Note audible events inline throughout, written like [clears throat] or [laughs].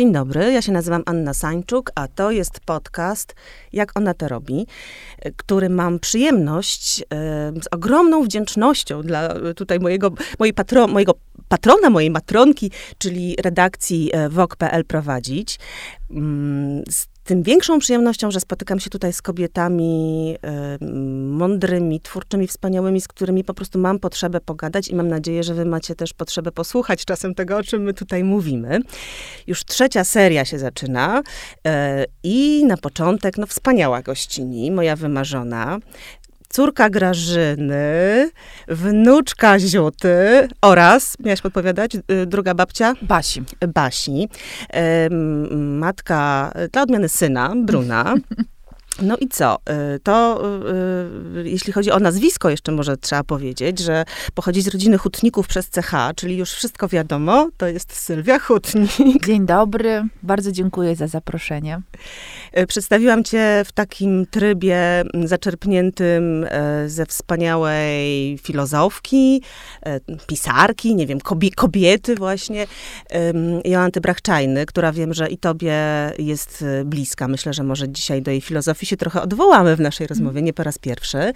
Dzień dobry, ja się nazywam Anna Sańczuk, a to jest podcast Jak ona to robi, który mam przyjemność z ogromną wdzięcznością dla tutaj mojego, mojej patro, mojego patrona, mojej matronki, czyli redakcji WOK.pl prowadzić. Mm, tym większą przyjemnością, że spotykam się tutaj z kobietami y, mądrymi, twórczymi, wspaniałymi, z którymi po prostu mam potrzebę pogadać i mam nadzieję, że wy macie też potrzebę posłuchać czasem tego, o czym my tutaj mówimy. Już trzecia seria się zaczyna y, i na początek, no wspaniała gościni, moja wymarzona, córka Grażyny, wnuczka Ziuty oraz, miałaś podpowiadać, y, druga babcia? Basi. Basi. Matka, dla odmiany syna, Bruna. [laughs] No i co? Y, to y, y, jeśli chodzi o nazwisko, jeszcze może trzeba powiedzieć, że pochodzi z rodziny Hutników przez CH, czyli już wszystko wiadomo, to jest Sylwia Hutnik. Dzień dobry, bardzo dziękuję za zaproszenie. Przedstawiłam cię w takim trybie zaczerpniętym ze wspaniałej filozofki, pisarki, nie wiem, kobiety właśnie, Joanty Brachczajny, która wiem, że i tobie jest bliska. Myślę, że może dzisiaj do jej filozofii się trochę odwołamy w naszej rozmowie, nie po raz pierwszy, e,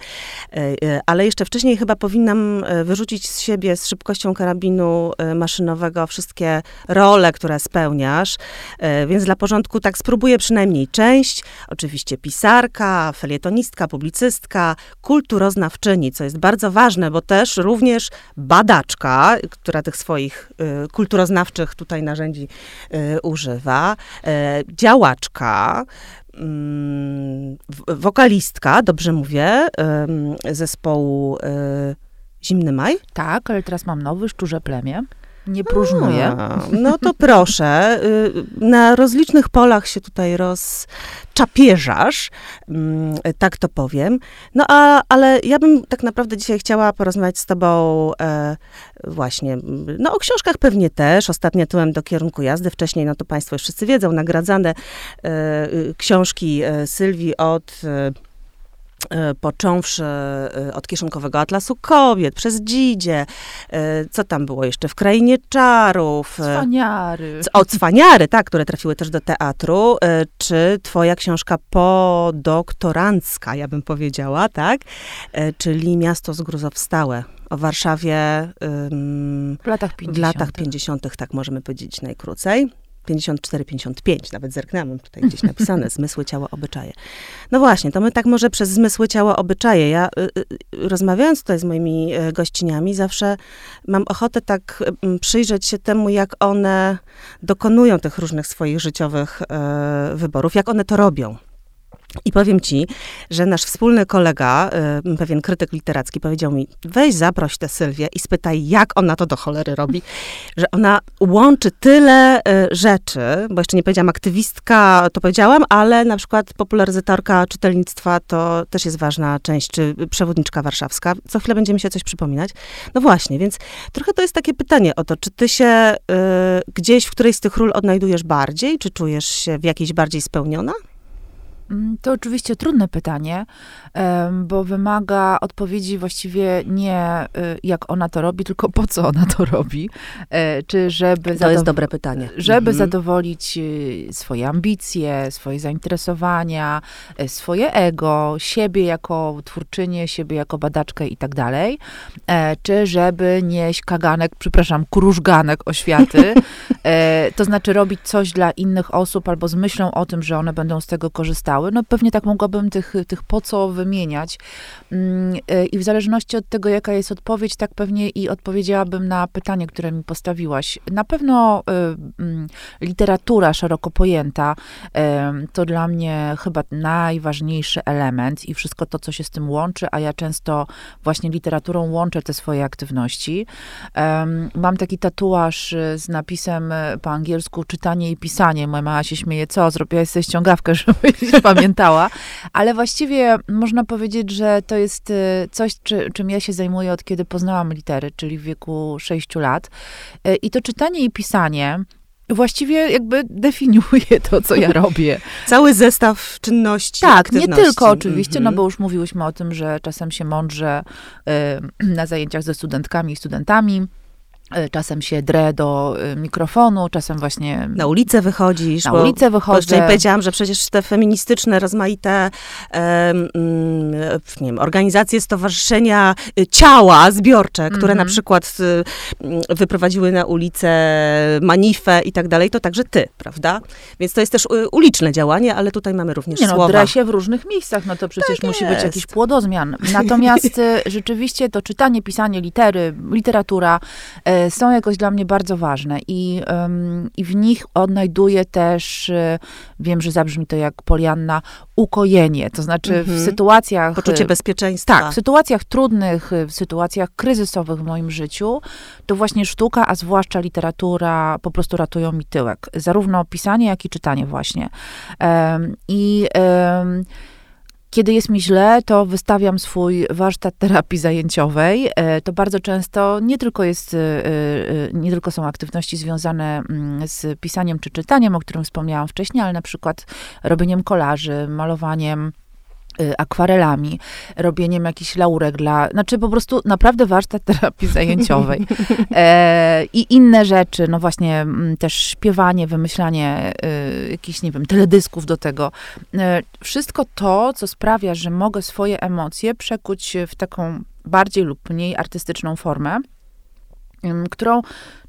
e, ale jeszcze wcześniej chyba powinnam e, wyrzucić z siebie z szybkością karabinu maszynowego wszystkie role, które spełniasz, więc dla porządku tak spróbuję przynajmniej część. Oczywiście pisarka, felietonistka, publicystka, kulturoznawczyni, co jest bardzo ważne, bo też również badaczka, która tych swoich kulturoznawczych tutaj narzędzi używa, działaczka, Mm, wokalistka, dobrze mówię, zespołu e, Zimny Maj. Tak, ale teraz mam nowy, Szczurze Plemię. Nie próżnuję. A, no to proszę. Y, na rozlicznych polach się tutaj rozczapierzasz, mm, tak to powiem. No a, ale ja bym tak naprawdę dzisiaj chciała porozmawiać z tobą e, właśnie, no o książkach pewnie też. Ostatnio tyłem do kierunku jazdy. Wcześniej, no to państwo już wszyscy wiedzą, nagradzane e, y, książki e, Sylwii od E, począwszy e, od kieszonkowego atlasu kobiet, przez Dzidzie, e, co tam było jeszcze, w Krainie Czarów. Cwaniary. O, cwaniary, tak, które trafiły też do teatru. Czy twoja książka podoktorancka, ja bym powiedziała, tak? Czyli Miasto zgruzowstałe o Warszawie w latach 50. W latach 50., tak możemy powiedzieć najkrócej. 54-55, nawet zerknęłam, mam tutaj gdzieś napisane, [laughs] zmysły, ciało, obyczaje. No właśnie, to my tak może przez zmysły, ciało, obyczaje. Ja y, y, rozmawiając tutaj z moimi y, gościniami, zawsze mam ochotę tak y, przyjrzeć się temu, jak one dokonują tych różnych swoich życiowych y, wyborów, jak one to robią. I powiem ci, że nasz wspólny kolega, y, pewien krytyk literacki, powiedział mi: weź zaproś tę Sylwię i spytaj, jak ona to do cholery robi, że ona łączy tyle y, rzeczy, bo jeszcze nie powiedziałam aktywistka, to powiedziałam, ale na przykład popularyzatorka czytelnictwa to też jest ważna część, czy przewodniczka warszawska. Co chwilę będziemy się coś przypominać. No właśnie, więc trochę to jest takie pytanie o to, czy ty się y, gdzieś w którejś z tych ról odnajdujesz bardziej, czy czujesz się w jakiejś bardziej spełniona? Mm, to oczywiście trudne pytanie, bo wymaga odpowiedzi właściwie nie y, jak ona to robi, tylko po co ona to robi. E, czy żeby to jest dobre pytanie. Żeby mhm. zadowolić y, swoje ambicje, swoje zainteresowania, e, swoje ego, siebie jako twórczynię, siebie jako badaczkę i tak dalej. E, czy żeby nieść kaganek, przepraszam, krużganek oświaty. [laughs] to znaczy robić coś dla innych osób albo z myślą o tym, że one będą z tego no pewnie tak mogłabym tych, tych po co wymieniać. Mm, e, I w zależności od tego, jaka jest odpowiedź, tak pewnie i odpowiedziałabym na pytanie, które mi postawiłaś. Na pewno e, mm, literatura szeroko pojęta e, to dla mnie chyba najważniejszy element i wszystko to, co się z tym łączy, a ja często właśnie literaturą łączę te swoje aktywności. Mam taki tatuaż z napisem po angielsku czytanie i pisanie. Moja mama się śmieje, co, zrobiłaś sobie ściągawkę, żeby pamiętała, ale właściwie można powiedzieć, że to jest y, coś, czy, czym ja się zajmuję od kiedy poznałam litery, czyli w wieku 6 lat. Y, I to czytanie i pisanie właściwie jakby definiuje to, co ja robię. [laughs] Cały zestaw czynności. Tak, nie tylko oczywiście, no bo już mówiłyśmy o tym, że czasem się mądrze y, [clears throat] na zajęciach ze studentkami i studentami czasem się drę do e, mikrofonu, czasem właśnie... Na ulicę wychodzisz. Na ulicę wychodzę. Bo powiedziałam, że przecież te feministyczne, rozmaite um, nie wiem, organizacje, stowarzyszenia y, ciała zbiorcze, które mm -hmm. na przykład y, wyprowadziły na ulicę manifę i tak dalej, to także ty, prawda? Więc to jest też y, uliczne działanie, ale tutaj mamy również nie, no, słowa. drę się w różnych miejscach, no to przecież tak musi jest. być jakiś płodozmian. Natomiast rzeczywiście to czytanie, pisanie litery, literatura są jakoś dla mnie bardzo ważne i, i w nich odnajduję też, e, wiem, że zabrzmi to jak Polianna, ukojenie, to znaczy w mhm. sytuacjach... Poczucie e, bezpieczeństwa. Tak, w sytuacjach trudnych, w sytuacjach kryzysowych w moim życiu, to właśnie sztuka, a zwłaszcza literatura po prostu ratują mi tyłek. Zarówno pisanie, jak i czytanie właśnie. Um, I... Um, kiedy jest mi źle, to wystawiam swój warsztat terapii zajęciowej. E, to bardzo często nie tylko jest, e, e, nie tylko są aktywności związane mm, z pisaniem czy czytaniem, o którym wspomniałam wcześniej, ale na przykład robieniem kolaży, malowaniem akwarelami, robieniem jakichś laurek dla, znaczy po prostu naprawdę warsztat [laughs] terapii zajęciowej e, i inne rzeczy, no właśnie m, mm, też śpiewanie, wymyślanie y, jakichś, nie wiem, teledysków do tego. E, wszystko to, co sprawia, że mogę swoje emocje przekuć w taką bardziej lub mniej artystyczną formę, którą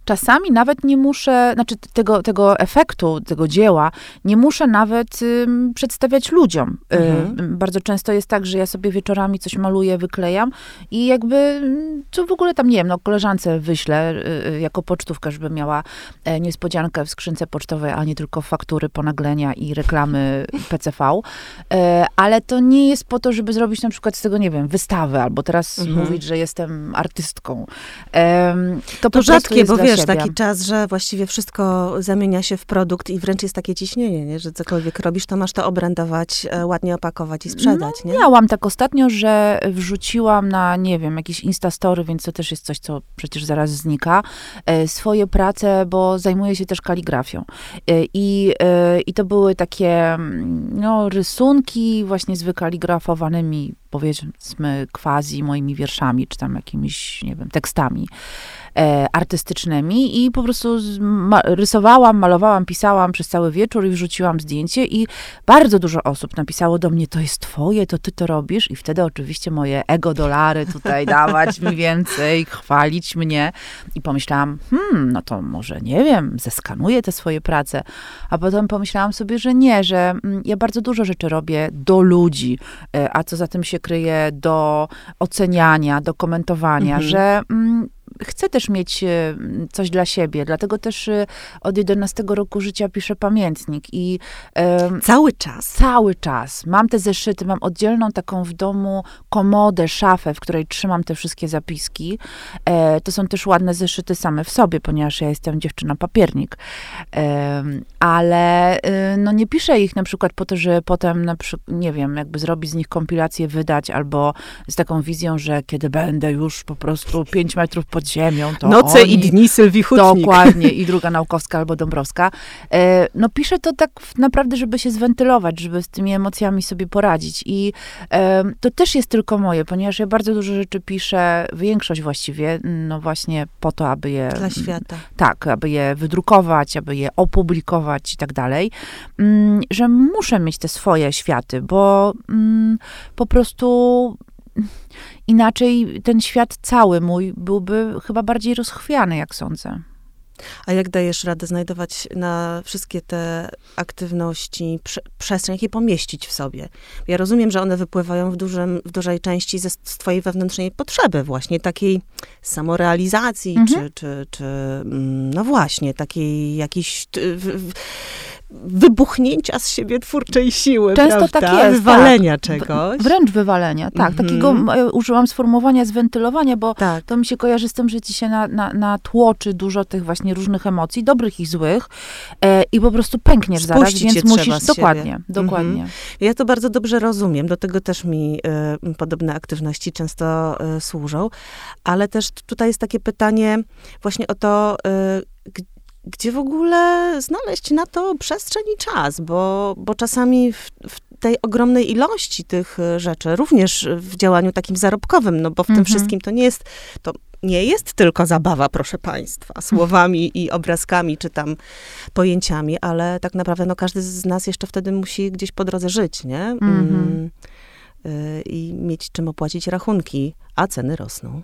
czasami nawet nie muszę, znaczy tego, tego efektu, tego dzieła, nie muszę nawet y, przedstawiać ludziom. Y, mhm. bardzo często jest tak, że ja sobie wieczorami coś maluję, wyklejam i jakby, co w ogóle tam, nie wiem, no koleżance wyślę y, jako pocztówka, żeby miała e, niespodziankę w skrzynce pocztowej, a nie tylko faktury, ponaglenia i reklamy [laughs] PCV. E, ale to nie jest po to, żeby zrobić na przykład z tego, nie wiem, wystawę, albo teraz mhm. mówić, że jestem artystką. to, to rzadkie, bo wiesz, siebie. taki czas, że właściwie wszystko zamienia się w produkt i wręcz jest takie ciśnienie, nie? że cokolwiek robisz, to masz to obrędować, e, ładnie opakować i sprzedać. No, nie? Miałam tak ostatnio, że wrzuciłam na, nie wiem, jakieś Instastory, więc to też jest coś, co przecież zaraz znika, e, swoje prace, bo zajmuję się też kaligrafią. E, I, i to były takie mm, no, rysunki właśnie z wykaligrafowanymi powiedzmy quasi moimi wierszami, czy tam jakimiś, nie wiem, tekstami e, artystycznymi i po prostu ma, rysowałam, malowałam, pisałam przez cały wieczór i wrzuciłam zdjęcie i bardzo dużo osób napisało do mnie, to jest twoje, to ty to robisz? I wtedy oczywiście moje ego dolary tutaj [laughs] dawać mi więcej, chwalić mnie. I pomyślałam, hmm, no to może, nie wiem, zeskanuję te swoje prace, a potem pomyślałam sobie, że nie, że mm, ja bardzo dużo rzeczy robię do ludzi, e, a co za tym się kryje do oceniania, do komentowania, mhm. że mm, chcę też mieć e, coś dla siebie, dlatego też e, od 11 roku życia piszę pamiętnik i... cały czas? Cały czas. Mam te zeszyty, mam oddzielną taką w domu komodę, szafę, w której trzymam te wszystkie zapiski. E, to są też ładne zeszyty same w sobie, ponieważ ja jestem dziewczyna papiernik. ale no nie piszę ich na przykład po to, że potem, na przykład, nie wiem, jakby zrobić z nich kompilację, wydać, albo z taką wizją, że kiedy będę już po prostu 5 metrów pod ziemią, to Noce oni, i dni Sylwii Hutnik. Dokładnie, i [laughs] druga Naukowska albo Dąbrowska. E, no piszę to tak naprawdę, żeby się zwentylować, żeby z tymi emocjami sobie poradzić. I e, to też jest tylko moje, ponieważ ja bardzo dużo rzeczy piszę, większość właściwie, no właśnie po to, aby je... Dla świata. Tak, aby je wydrukować, aby je opublikować i tak dalej. Mm, że muszę mieć te swoje światy, bo mm, po prostu inaczej ten świat cały mój byłby chyba bardziej rozchwiany, jak sądzę. A jak dajesz radę znajdować na wszystkie te aktywności prze, przestrzeń, jak je pomieścić w sobie? Ja rozumiem, że one wypływają w, dużym, w dużej części ze, z twojej wewnętrznej potrzeby, właśnie takiej samorealizacji, mhm. czy, czy, czy, mm, no właśnie, takiej jakiejś wybuchnięcia z siebie twórczej siły, Często prawda? tak jest. Wywalenia tak. czegoś. Wręcz wywalenia, tak. Mhm. Takiego e, użyłam sformułowania zwentylowania, bo tak. to mi się kojarzy z tym, że ci się na, na, natłoczy dużo tych właśnie różnych emocji, dobrych i złych e, i po prostu pękniesz Spuścić zaraz, więc musisz... Dokładnie, siebie. dokładnie. Mhm. Ja to bardzo dobrze rozumiem, do tego też mi e, podobne aktywności często e, służą, ale też tutaj jest takie pytanie właśnie o to, e, gdzie w ogóle znaleźć na to przestrzeń i czas, bo, bo czasami w, w tej ogromnej ilości tych e, rzeczy, również w działaniu takim zarobkowym, no bo w tym mhm. wszystkim to nie jest, to nie jest tylko zabawa, proszę Państwa, [laughs] słowami i obrazkami, czy tam pojęciami, ale tak naprawdę no, każdy z nas jeszcze wtedy musi gdzieś po drodze żyć, nie? Y, I mieć czym opłacić rachunki, a ceny rosną.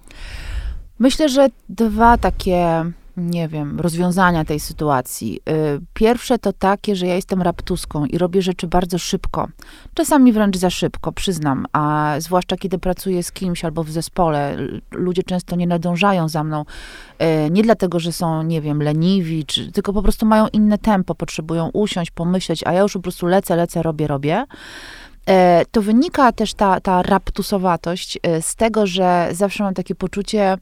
Myślę, że dwa takie nie wiem, rozwiązania tej sytuacji. Y, pierwsze to takie, że ja jestem raptuską i robię rzeczy bardzo szybko. Czasami wręcz za szybko, przyznam. A zwłaszcza kiedy pracuję z kimś albo w zespole, ludzie często nie nadążają za mną. Y, nie dlatego, że są, nie wiem, leniwi, czy, tylko po prostu mają inne tempo, potrzebują usiąść, pomyśleć, a ja już po prostu lecę, lecę, robię, robię y, to wynika też ta, ta raptusowatość z tego, że zawsze mam takie poczucie,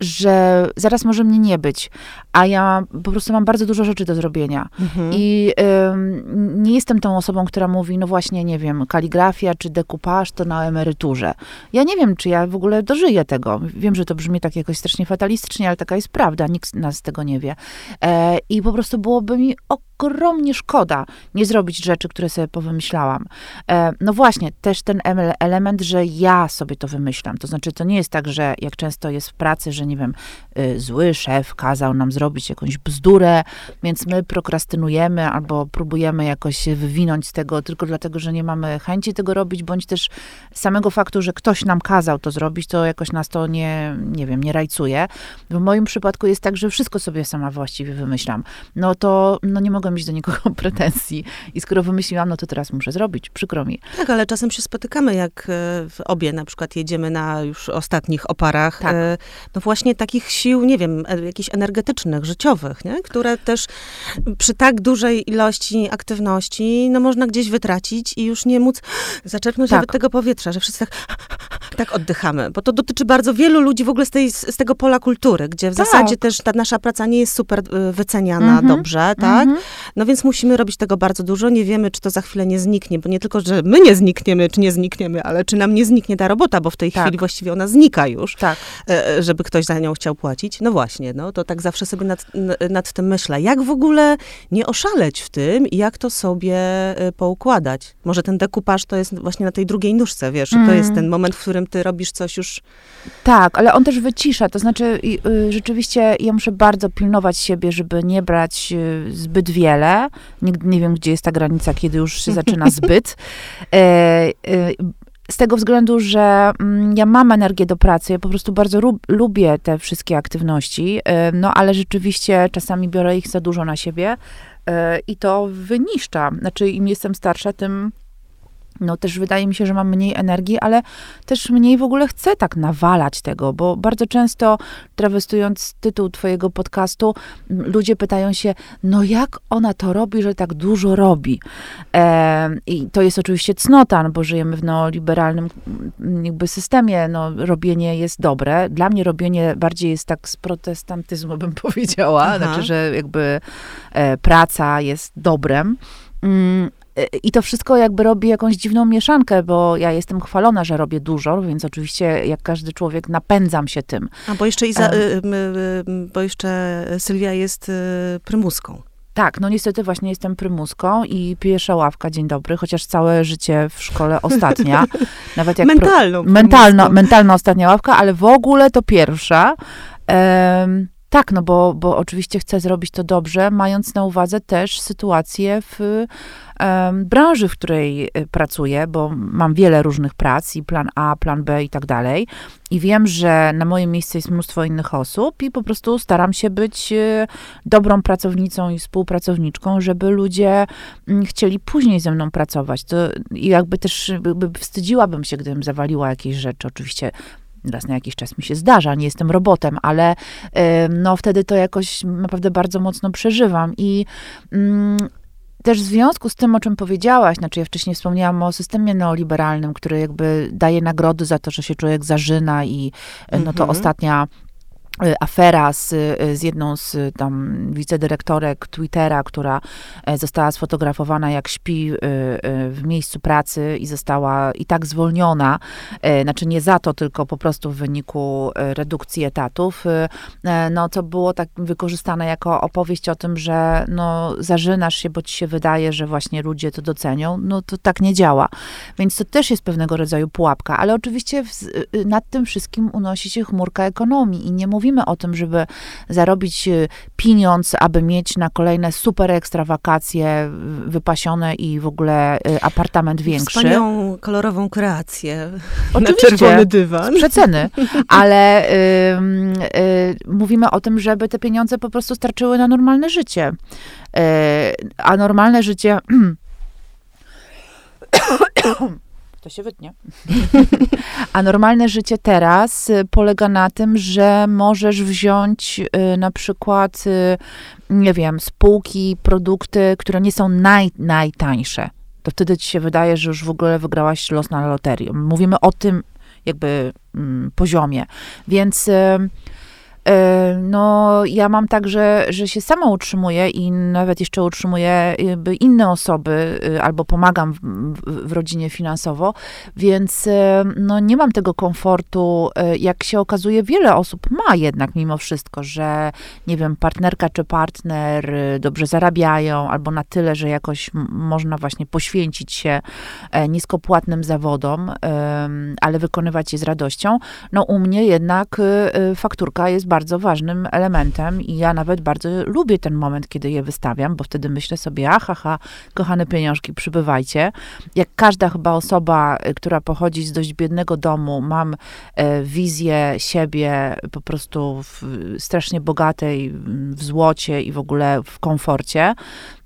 że zaraz może mnie nie być, a ja po prostu mam bardzo dużo rzeczy do zrobienia. Mhm. I ym, nie jestem tą osobą, która mówi, no właśnie, nie wiem, kaligrafia czy dekupaż to na emeryturze. Ja nie wiem, czy ja w ogóle dożyję tego. Wiem, że to brzmi tak jakoś strasznie fatalistycznie, ale taka jest prawda, nikt nas tego nie wie. E, I po prostu byłoby mi ogromnie szkoda nie zrobić rzeczy, które sobie powymyślałam. E, no właśnie, też ten element, że ja sobie to wymyślam. To znaczy, to nie jest tak, że jak często jest w pracy, że nie wiem, y, zły szef kazał nam zrobić jakąś bzdurę, więc my prokrastynujemy albo próbujemy jakoś się wywinąć z tego tylko dlatego, że nie mamy chęci tego robić, bądź też samego faktu, że ktoś nam kazał to zrobić, to jakoś nas to nie, nie wiem, nie rajcuje. W moim przypadku jest tak, że wszystko sobie sama właściwie wymyślam. No to no nie mogę mieć do nikogo [laughs] pretensji i skoro wymyśliłam, no to teraz muszę zrobić. Przykro mi. Tak, ale czasem się spotykamy, jak e, w obie na przykład jedziemy na już ostatnich oparach. Tak. E, no właśnie takich sił, nie wiem, e, jakichś energetycznych, życiowych, nie? które też przy tak dużej ilości aktywności, no można gdzieś wytracić i już nie móc zaczerpnąć tak. nawet tego powietrza, że wszyscy tak, tak oddychamy. Bo to dotyczy bardzo wielu ludzi w ogóle z, tej, z tego pola kultury, gdzie w tak. zasadzie też ta nasza praca nie jest super wyceniana mhm. dobrze, tak? Mhm. No więc musimy robić tego bardzo dużo. Nie wiemy, czy to za chwilę nie zniknie, bo nie tylko, że my nie znikniemy, czy nie znikniemy, ale czy nam nie zniknie ta robota, bo w tej tak. chwili właściwie ona znika już, tak. E, żeby ktoś za nią chciał płacić. No właśnie, no to tak zawsze sobie nad, nad tym myślę. Jak w ogóle nie oszaleć w tym i jak to sobie e, poukładać? Może ten dekupaż to jest właśnie na tej drugiej nóżce, wiesz, mm. to jest ten moment, w którym ty robisz coś już... Tak, ale on też wycisza, to znaczy y, rzeczywiście ja muszę bardzo pilnować siebie, żeby nie brać y, zbyt wiele. Nigdy nie wiem, gdzie jest ta granica, kiedy już się zaczyna [laughs] zbyt. E, y, z tego względu, że mm, ja mam energię do pracy, ja po prostu bardzo lubię te wszystkie aktywności, e, no ale rzeczywiście czasami biorę ich za dużo na siebie e, i to wyniszcza. Znaczy, im jestem starsza, tym no też wydaje mi się, że mam mniej energii, ale też mniej w ogóle chcę tak nawalać tego, bo bardzo często, trawestując tytuł twojego podcastu, ludzie pytają się, no jak ona to robi, że tak dużo robi? E, I to jest oczywiście cnota, no bo żyjemy w neoliberalnym jakby systemie, no robienie jest dobre. Dla mnie robienie bardziej jest tak z protestantyzmu, bym [laughs] powiedziała, Aha. znaczy, że jakby e, praca jest dobrem. Mm, i to wszystko jakby robi jakąś dziwną mieszankę, bo ja jestem chwalona, że robię dużo, więc oczywiście jak każdy człowiek napędzam się tym. A bo jeszcze, Iza, um, bo jeszcze Sylwia jest y, prymuską. Tak, no niestety właśnie jestem prymuską i pierwsza ławka, dzień dobry, chociaż całe życie w szkole [laughs] ostatnia. Nawet jak Mentalną. Pro, mentalno, mentalna ostatnia ławka, ale w ogóle to pierwsza. Um, tak, no bo, bo oczywiście chcę zrobić to dobrze, mając na uwadze też sytuację w um, branży, w której e, pracuję, bo mam wiele różnych prac i plan A, plan B i tak dalej. I wiem, że na moim miejscu jest mnóstwo innych osób i po prostu staram się być e, dobrą pracownicą i współpracowniczką, żeby ludzie mm, chcieli później ze mną pracować. To jakby też jakby wstydziłabym się, gdybym zawaliła jakieś rzeczy. Oczywiście raz na jakiś czas mi się zdarza, nie jestem robotem, ale no wtedy to jakoś naprawdę bardzo mocno przeżywam i mm, też w związku z tym, o czym powiedziałaś, znaczy ja wcześniej wspomniałam o systemie neoliberalnym, który jakby daje nagrody za to, że się człowiek zażyna i no to mhm. ostatnia afera z, y, z jedną z y, tam wicedyrektorek Twittera, która e, została sfotografowana jak śpi w miejscu pracy i została i tak zwolniona, e, znaczy nie za to, tylko po prostu w wyniku e, redukcji etatów, no to było tak wykorzystane jako opowieść o tym, że no zażynasz się, bo ci się wydaje, że właśnie ludzie to docenią, no to tak nie działa. Więc to też jest pewnego rodzaju pułapka, ale oczywiście w, nad tym wszystkim unosi się chmurka ekonomii i nie mówimy mówimy o tym, żeby zarobić y, pieniądz, aby mieć na kolejne super ekstra wakacje wypasione i w ogóle y, apartament większy. Wspaniałą, kolorową kreację Oczywiście, na czerwony dywan. Przeceny, [laughs] ale y, y, mówimy o tym, żeby te pieniądze po prostu starczyły na normalne życie. Y, a normalne życie [clears throat] [coughs] to się wytnie. [laughs] A normalne życie teraz y, polega na tym, że możesz wziąć y, na przykład, y, nie wiem, spółki, produkty, które nie są naj, najtańsze. To wtedy ci się wydaje, że już w ogóle wygrałaś los na loterii. Mówimy o tym jakby mm, poziomie. Więc E, no, ja mam tak, że, że się sama utrzymuję i nawet jeszcze utrzymuję inne osoby, y, albo pomagam w, w, rodzinie finansowo, więc e, no, nie mam tego komfortu. E, jak się okazuje, wiele osób ma jednak mimo wszystko, że nie wiem, partnerka czy partner y, dobrze zarabiają, albo na tyle, że jakoś można właśnie poświęcić się niskopłatnym zawodom, ale wykonywać je z radością. No, u mnie jednak y, fakturka jest bardzo bardzo ważnym elementem i ja nawet bardzo lubię ten moment, kiedy je wystawiam, bo wtedy myślę sobie, aha, aha kochane pieniążki, przybywajcie. Jak każda chyba osoba, y, która pochodzi z dość biednego domu, mam e, wizję siebie po prostu w, strasznie bogatej w złocie i w ogóle w komforcie.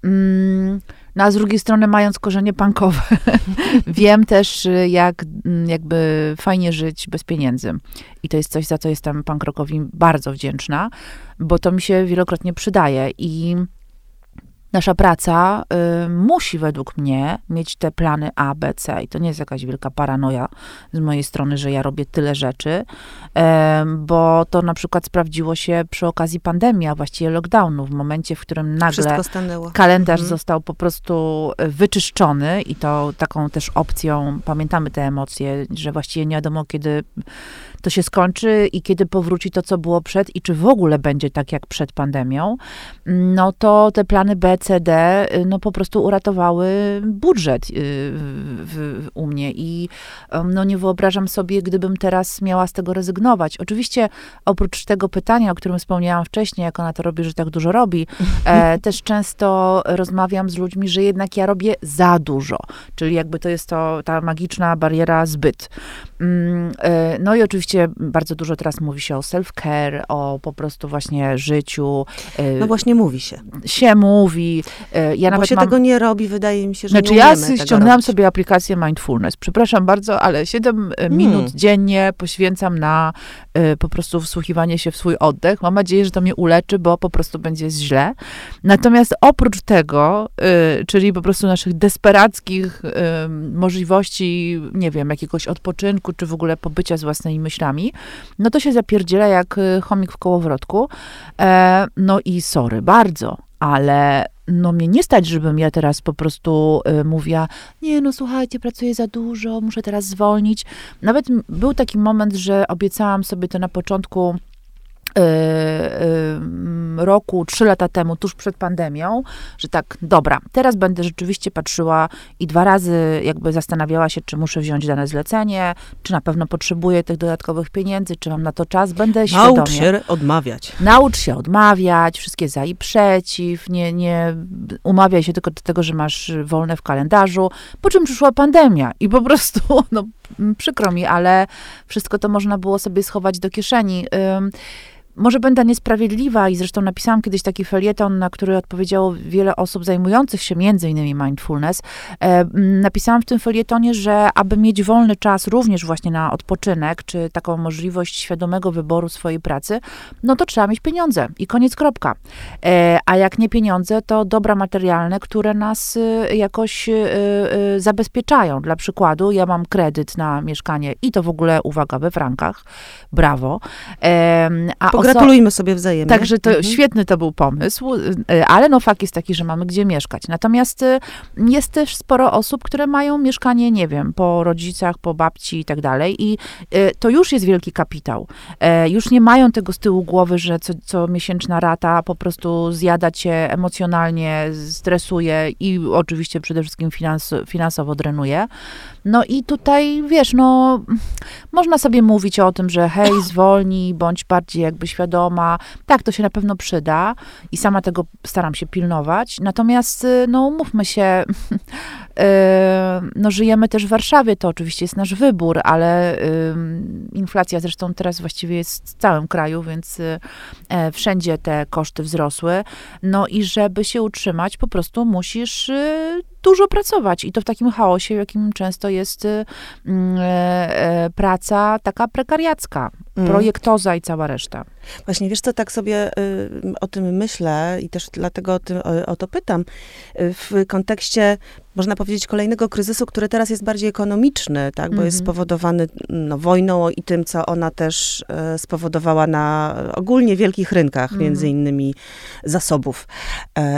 Mm, no a z drugiej strony, mając korzenie punkowe, [laughs] wiem też, jak mm, jakby fajnie żyć bez pieniędzy. I to jest coś, za co jestem punk rockowi bardzo wdzięczna, bo to mi się wielokrotnie przydaje. I nasza praca y, musi według mnie mieć te plany A, B, C. I to nie jest jakaś wielka paranoja z mojej strony, że ja robię tyle rzeczy, y, bo to na przykład sprawdziło się przy okazji pandemii, a właściwie lockdownu, w momencie, w którym nagle kalendarz mhm. został po prostu wyczyszczony i to taką też opcją, pamiętamy te emocje, że właściwie nie wiadomo, kiedy to się skończy i kiedy powróci to, co było przed i czy w ogóle będzie tak jak przed pandemią, no to te plany B, C, D no po prostu uratowały budżet y, w, w, u mnie i no nie wyobrażam sobie, gdybym teraz miała z tego rezygnować. Oczywiście oprócz tego pytania, o którym wspomniałam wcześniej, jak ona to robi, że tak dużo robi, e, [laughs] też często rozmawiam z ludźmi, że jednak ja robię za dużo, czyli jakby to jest to ta magiczna bariera zbyt. Mm, e, no i oczywiście bardzo dużo teraz mówi się o self-care, o po prostu właśnie życiu. E, no właśnie mówi się. Się mówi. E, ja Bo nawet się mam... tego nie robi, wydaje mi się, że znaczy, nie ja ściągnęłam sobie aplikację Mindfulness. Przepraszam bardzo, ale 7 hmm. minut dziennie poświęcam na po prostu wsłuchiwanie się w swój oddech. Mam nadzieję, że to mnie uleczy, bo po prostu będzie źle. Natomiast oprócz tego, czyli po prostu naszych desperackich możliwości, nie wiem, jakiegoś odpoczynku, czy w ogóle pobycia z własnymi myślami, no to się zapierdziela jak y, chomik w kołowrotku. E, no i sorry, bardzo, ale no mnie nie stać, żebym ja teraz po prostu y, mówiła, nie no słuchajcie, pracuję za dużo, muszę teraz zwolnić. Nawet był taki moment, że obiecałam sobie to na początku roku, trzy lata temu, tuż przed pandemią, że tak, dobra, teraz będę rzeczywiście patrzyła i dwa razy jakby zastanawiała się, czy muszę wziąć dane zlecenie, czy na pewno potrzebuję tych dodatkowych pieniędzy, czy mam na to czas, będę Naucz świadomie. Naucz się odmawiać. Naucz się odmawiać, wszystkie za i przeciw, nie, nie umawiaj się tylko do tego, że masz wolne w kalendarzu, po czym przyszła pandemia i po prostu, [laughs] no przykro mi, ale wszystko to można było sobie schować do kieszeni może będę niesprawiedliwa i zresztą napisałam kiedyś taki felieton, na który odpowiedziało wiele osób zajmujących się między innymi mindfulness. E, napisałam w tym felietonie, że aby mieć wolny czas również właśnie na odpoczynek, czy taką możliwość świadomego wyboru swojej pracy, no to trzeba mieć pieniądze i koniec kropka. E, a jak nie pieniądze, to dobra materialne, które nas y, jakoś y, y, zabezpieczają. Dla przykładu, ja mam kredyt na mieszkanie i to w ogóle, uwaga, we frankach. Brawo. A Pogratulujmy sobie wzajemnie. Także to mhm. świetny to był pomysł, y, ale no fakt jest taki, że mamy gdzie mieszkać. Natomiast y, jest też sporo osób, które mają mieszkanie, nie wiem, po rodzicach, po babci i tak dalej i y, to już jest wielki kapitał. E, już nie mają tego z tyłu głowy, że co, co miesięczna rata po prostu zjada cię emocjonalnie, stresuje i oczywiście przede wszystkim finans, finansowo drenuje. No i tutaj, wiesz, no, można sobie mówić o tym, że hej, [coughs] zwolnij, bądź bardziej jakby świadoma. Tak, to się na pewno przyda i sama tego staram się pilnować. Natomiast, y, no, mówmy się, no, żyjemy też w Warszawie, to oczywiście jest nasz wybór, ale inflacja zresztą teraz właściwie jest w całym kraju, więc y, e, wszędzie te koszty wzrosły. No i żeby się utrzymać, po prostu musisz dużo pracować i to w takim chaosie, w jakim często jest y, mm, e, e, praca taka prekariacka, mm. projektoza i cała reszta. Właśnie, wiesz co, tak sobie y, o tym myślę i też dlatego o, tym, o, o to pytam, y, w kontekście, można powiedzieć, kolejnego kryzysu, który teraz jest bardziej ekonomiczny, tak, bo mm -hmm. jest mhm. spowodowany no, wojną i tym, co ona też y, spowodowała na ogólnie wielkich rynkach, mm -hmm. między innymi zasobów.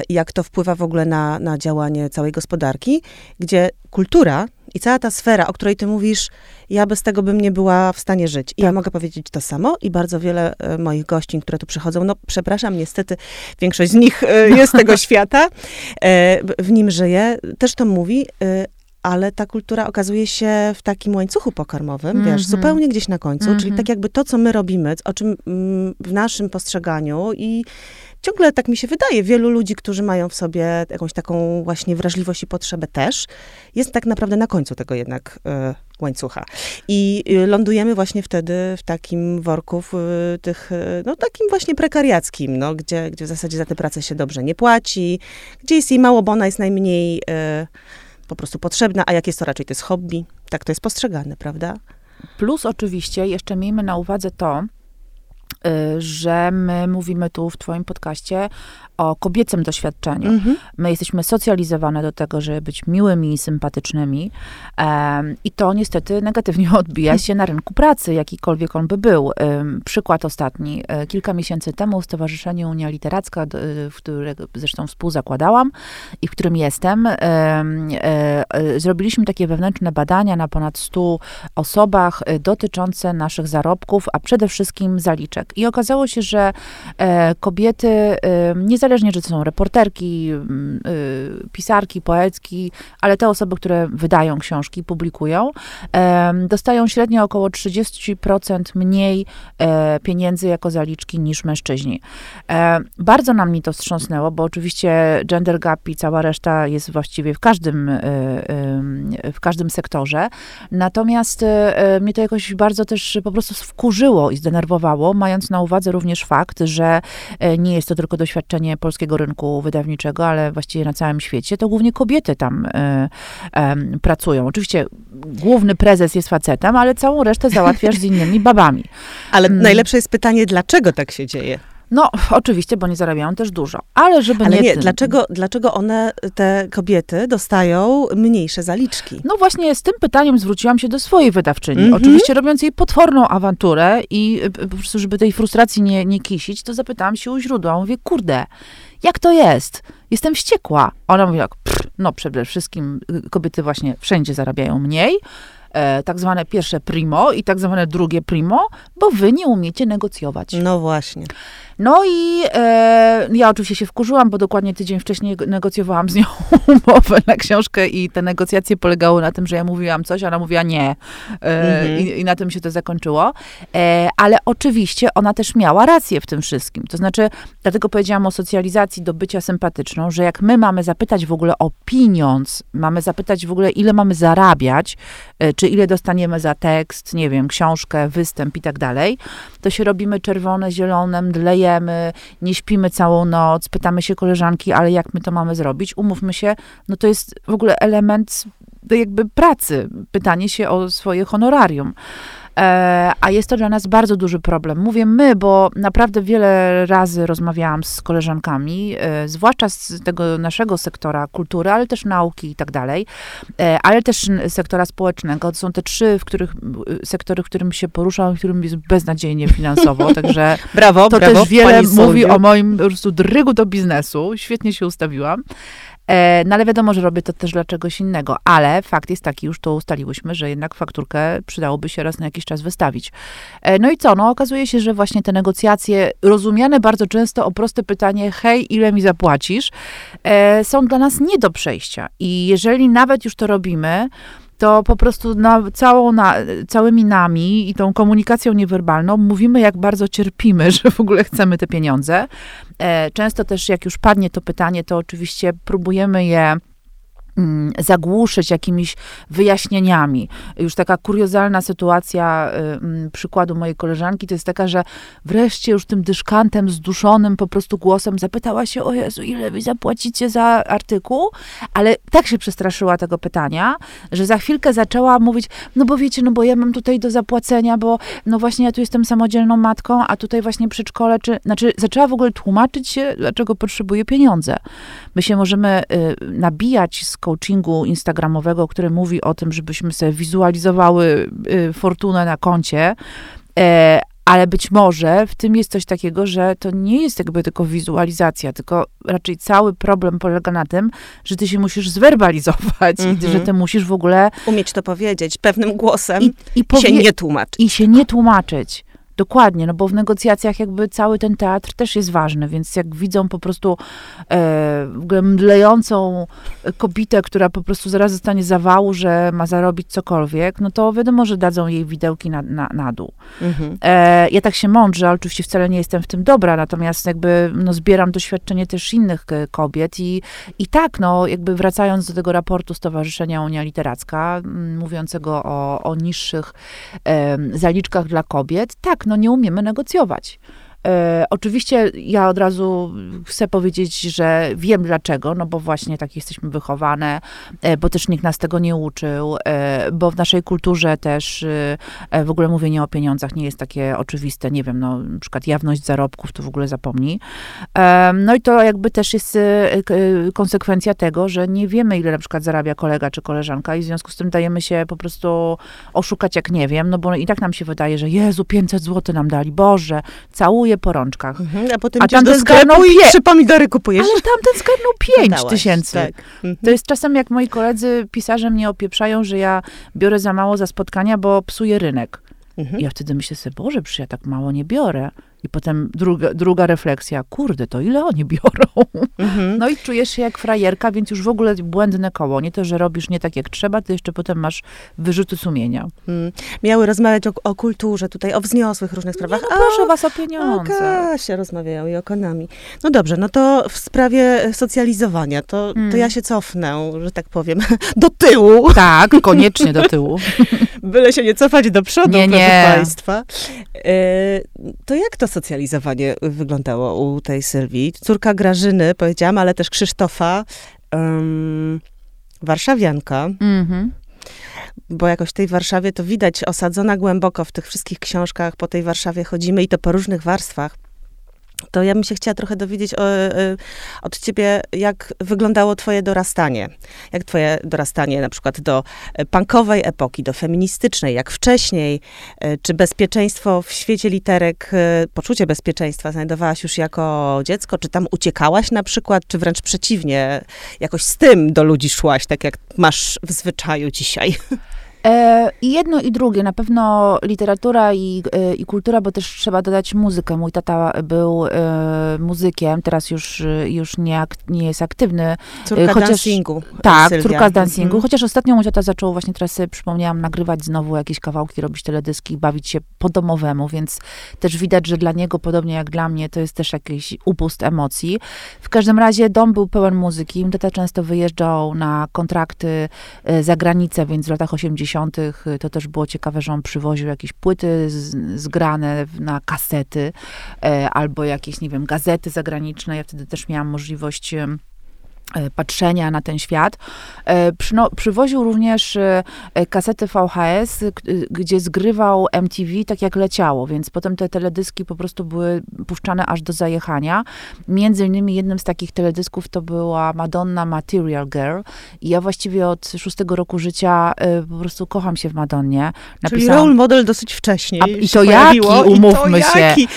I jak to wpływa w ogóle na, na działanie całej gospodarki, gdzie kultura i cała ta sfera, o której ty mówisz, ja bez tego bym nie była w stanie żyć. I tak. ja mogę powiedzieć to samo i bardzo wiele e, moich gościń, które tu przychodzą, no przepraszam, niestety większość z nich e, jest tego świata, e, w nim żyje, też to mówi, ale ta kultura okazuje się w takim łańcuchu pokarmowym, mm -hmm. wiesz, mhm. zupełnie gdzieś na końcu, mm -hmm. czyli mhm. tak jakby to, co my robimy, o czym mm, w naszym postrzeganiu i ciągle tak mi się wydaje, wielu ludzi, którzy mają w sobie jakąś taką właśnie wrażliwość i potrzebę też, jest tak naprawdę na końcu tego jednak y, łańcucha. I y, lądujemy właśnie wtedy w takim worku, y, tych, y, no takim właśnie prekariackim, no, gdzie, gdzie w zasadzie za tę pracę się dobrze nie płaci, gdzie jest jej mało, bo ona jest najmniej po prostu potrzebna, a jak jest to raczej to jest hobby. Tak to jest postrzegane, prawda? Plus oczywiście jeszcze miejmy na uwadze to, że my mówimy tu w Twoim podcaście o kobiecym doświadczeniu. Mhm. My jesteśmy socjalizowane do tego, żeby być miłymi i sympatycznymi um, i to niestety negatywnie [laughs] odbija się na rynku pracy, jakikolwiek on by był. Um, przykład ostatni. E, kilka miesięcy temu w Stowarzyszeniu Unia Literacka, w którego zresztą współzakładałam i w którym jestem, um, e, zrobiliśmy takie wewnętrzne badania na ponad 100 osobach e, dotyczące naszych zarobków, a przede wszystkim zaliczek. I okazało się, że e, kobiety, e, niezależnie, czy to są reporterki, e, pisarki, poetki, ale te osoby, które wydają książki, publikują, dostają średnio około 30% mniej e, pieniędzy jako zaliczki niż mężczyźni. E, bardzo nam mi to wstrząsnęło, bo oczywiście gender gap i cała reszta jest właściwie w każdym, e, w każdym sektorze. Natomiast mnie to jakoś bardzo też po prostu wkurzyło i zdenerwowało, mając na uwadze również fakt, że nie jest to tylko doświadczenie polskiego rynku wydawniczego, ale właściwie na całym świecie, to głównie kobiety tam y, pracują. Oczywiście główny prezes jest facetem, ale całą resztę załatwiasz z innymi babami. Ale hmm. najlepsze jest pytanie, dlaczego tak się dzieje? No, oczywiście, bo nie zarabiają też dużo. Ale żeby Ale nie... nie, dlaczego, dlaczego one, te kobiety, dostają mniejsze zaliczki? No właśnie z tym pytaniem zwróciłam się do swojej wydawczyni. Mm -hmm. Oczywiście robiąc jej potworną awanturę i y, po prostu, żeby tej frustracji nie, nie kisić, to zapytałam się u źródła. Mówię, kurde, jak to jest? Jestem wściekła. Ona mówi tak, no przede wszystkim y, kobiety właśnie wszędzie zarabiają mniej, e, tak zwane pierwsze primo i tak zwane drugie primo, bo wy nie umiecie negocjować. No właśnie. No i e, ja oczywiście się wkurzyłam, bo dokładnie tydzień wcześniej negocjowałam z nią [laughs] umowę na książkę i te negocjacje polegały na tym, że ja mówiłam coś, a ona mówiła nie. E, mhm. i, i, na tym się to zakończyło. E, ale oczywiście ona też miała rację w tym wszystkim. To znaczy, dlatego powiedziałam o socjalizacji do bycia sympatyczną, że jak my mamy zapytać w ogóle o pieniądz, mamy zapytać w ogóle, ile mamy zarabiać, e, czy ile dostaniemy za tekst, nie wiem, książkę, występ i tak dalej, to się robimy czerwone, zielone, mdleje pracujemy, nie śpimy całą noc, pytamy się koleżanki, ale jak my to mamy zrobić? Umówmy się, no to jest w ogóle element jakby pracy, pytanie się o swoje honorarium. E, a jest to dla nas bardzo duży problem. Mówię my, bo naprawdę wiele razy rozmawiałam z koleżankami, e, zwłaszcza z tego naszego sektora kultury, ale też nauki i tak dalej, e, ale też sektora społecznego. To są te trzy w których, sektory, w którym się poruszam, w którym jest beznadziejnie finansowo, [laughs] także brawo, to brawo, też wiele mówi o moim po prostu drygu do biznesu. Świetnie się ustawiłam. E, no ale wiadomo, że robię to też dla czegoś innego. Ale fakt jest taki, już to ustaliłyśmy, że jednak fakturkę przydałoby się raz na jakiś czas wystawić. E, no i co? No okazuje się, że właśnie te negocjacje, rozumiane bardzo często o proste pytanie, hej, ile mi zapłacisz, e, są dla nas nie do przejścia. I jeżeli nawet już to robimy, to po prostu na, całą, na, całymi nami i tą komunikacją niewerbalną mówimy, jak bardzo cierpimy, [laughs] że w ogóle chcemy te pieniądze. E, często też, jak już padnie to pytanie, to oczywiście próbujemy je zagłuszyć jakimiś wyjaśnieniami. Już taka kuriozalna sytuacja y, mm, przykładu mojej koleżanki to jest taka, że wreszcie już tym dyszkantem zduszonym po prostu głosem zapytała się, o Jezu, ile wy zapłacicie za artykuł? Ale tak się przestraszyła tego pytania, że za chwilkę zaczęła mówić, no bo wiecie, no bo ja mam tutaj do zapłacenia, bo no właśnie ja tu jestem samodzielną matką, a tutaj właśnie przedszkole, czy, znaczy zaczęła w ogóle tłumaczyć się, dlaczego potrzebuje pieniądze. My się możemy y, nabijać z coachingu instagramowego, który mówi o tym, żebyśmy sobie wizualizowały y, fortunę na koncie, e, ale być może w tym jest coś takiego, że to nie jest jakby tylko wizualizacja, tylko raczej cały problem polega na tym, że ty się musisz zwerbalizować mm -hmm. i że mhm. ty musisz w ogóle... Umieć to powiedzieć pewnym głosem i, i, powie- się nie tłumaczyć. I się nie tłumaczyć. Dokładnie, no bo w negocjacjach jakby cały ten teatr też jest ważny, więc jak widzą po prostu e, mdlejącą kobietę, która po prostu zaraz zostanie zawału, że ma zarobić cokolwiek, no to wiadomo, że dadzą jej widełki na, na, na dół. Mhm. E, ja tak się mądrze, ale oczywiście wcale nie jestem w tym dobra, natomiast jakby no, zbieram doświadczenie też innych kobiet i, i tak, no jakby wracając do tego raportu Stowarzyszenia Unia Literacka, mówiącego o, o niższych e, zaliczkach dla kobiet, tak, no nie umiemy negocjować. E, oczywiście ja od razu chcę powiedzieć, że wiem dlaczego, no bo właśnie tak jesteśmy wychowane, e, bo też nikt nas tego nie uczył, e, bo w naszej kulturze też e, w ogóle mówienie o pieniądzach nie jest takie oczywiste, nie wiem, no na przykład jawność zarobków to w ogóle zapomnij. E, no i to jakby też jest e, konsekwencja tego, że nie wiemy ile na przykład zarabia kolega czy koleżanka i w związku z tym dajemy się po prostu oszukać jak nie wiem, no bo i tak nam się wydaje, że Jezu, 500 zł nam dali, Boże, całuję po rączkach. Mhm, a potem a tamten sklepu i trzy pomidory kupujesz. Ale tamten zgarnął pięć tysięcy. Tak. Mhm. To jest czasem, jak moi koledzy pisarze mnie opieprzają, że ja biorę za mało za spotkania, bo psuję rynek. Mhm. I ja wtedy myślę sobie, Boże, przecież ja tak mało nie biorę. I potem druga, druga refleksja, kurde, to ile oni [laughs] biorą? Mhm. No i czujesz się jak frajerka, więc już w ogóle błędne koło. Nie to, że robisz nie tak jak trzeba, to jeszcze potem masz wyrzuty sumienia. Hmm. Miały rozmawiać o, o, kulturze tutaj, o wzniosłych różnych sprawach. Nie, no proszę was o pieniądze. O Kasia rozmawiają i o konami. No dobrze, no to w sprawie socjalizowania, to, hmm. to ja się cofnę, że tak powiem, [laughs] do tyłu. Tak, koniecznie do tyłu. [laughs] Byle się nie cofać do przodu, nie, proszę nie. państwa. E, to jak to socjalizowanie wyglądało u tej Sylwii? Córka Grażyny, powiedziałam, ale też Krzysztofa, um, warszawianka. Mm-hmm. Bo jakoś w tej Warszawie to widać, osadzona głęboko w tych wszystkich książkach, po tej Warszawie chodzimy i to po różnych warstwach to ja bym się chciała trochę dowiedzieć o, e, od ciebie, jak wyglądało twoje dorastanie. Jak twoje dorastanie na przykład do e, punkowej epoki, do feministycznej, jak wcześniej. E, czy bezpieczeństwo w świecie literek, poczucie bezpieczeństwa znajdowałaś już jako dziecko? Czy tam uciekałaś na przykład, czy wręcz przeciwnie, jakoś z tym do ludzi szłaś, tak jak masz w zwyczaju dzisiaj? [laughs] E, I jedno i drugie, na pewno literatura i, e, i kultura, bo też trzeba dodać muzykę. Mój tata był e, muzykiem, teraz już, już nie, nie jest aktywny. Córka chociaż, dancingu. Tak, Sylwia. córka z dancingu. Mhm. Chociaż ostatnio mój tata zaczął właśnie, teraz sobie przypomniałam, nagrywać znowu jakieś kawałki, robić teledyski, bawić się po domowemu, więc też widać, że dla niego, podobnie jak dla mnie, to jest też jakiś upust emocji. W każdym razie dom był pełen muzyki. Mój tata często wyjeżdżał na kontrakty za granicę, więc w latach 80 Y, to też było ciekawe, że on przywoził jakieś płyty z, zgrane na kasety e, albo jakieś, nie wiem, gazety zagraniczne. Ja wtedy też miałam możliwość patrzenia na ten świat. E, przyno, przywoził również e, kasety VHS, gdzie zgrywał MTV tak jak leciało, więc potem te teledyski po prostu były puszczane aż do zajechania. Między innymi jednym z takich teledysków to była Madonna Material Girl i ja właściwie od szóstego roku życia po prostu kocham się w Madonnie. Napisałam, Czyli role model dosyć wcześnie A, I to jaki, umówmy to się. Jaki.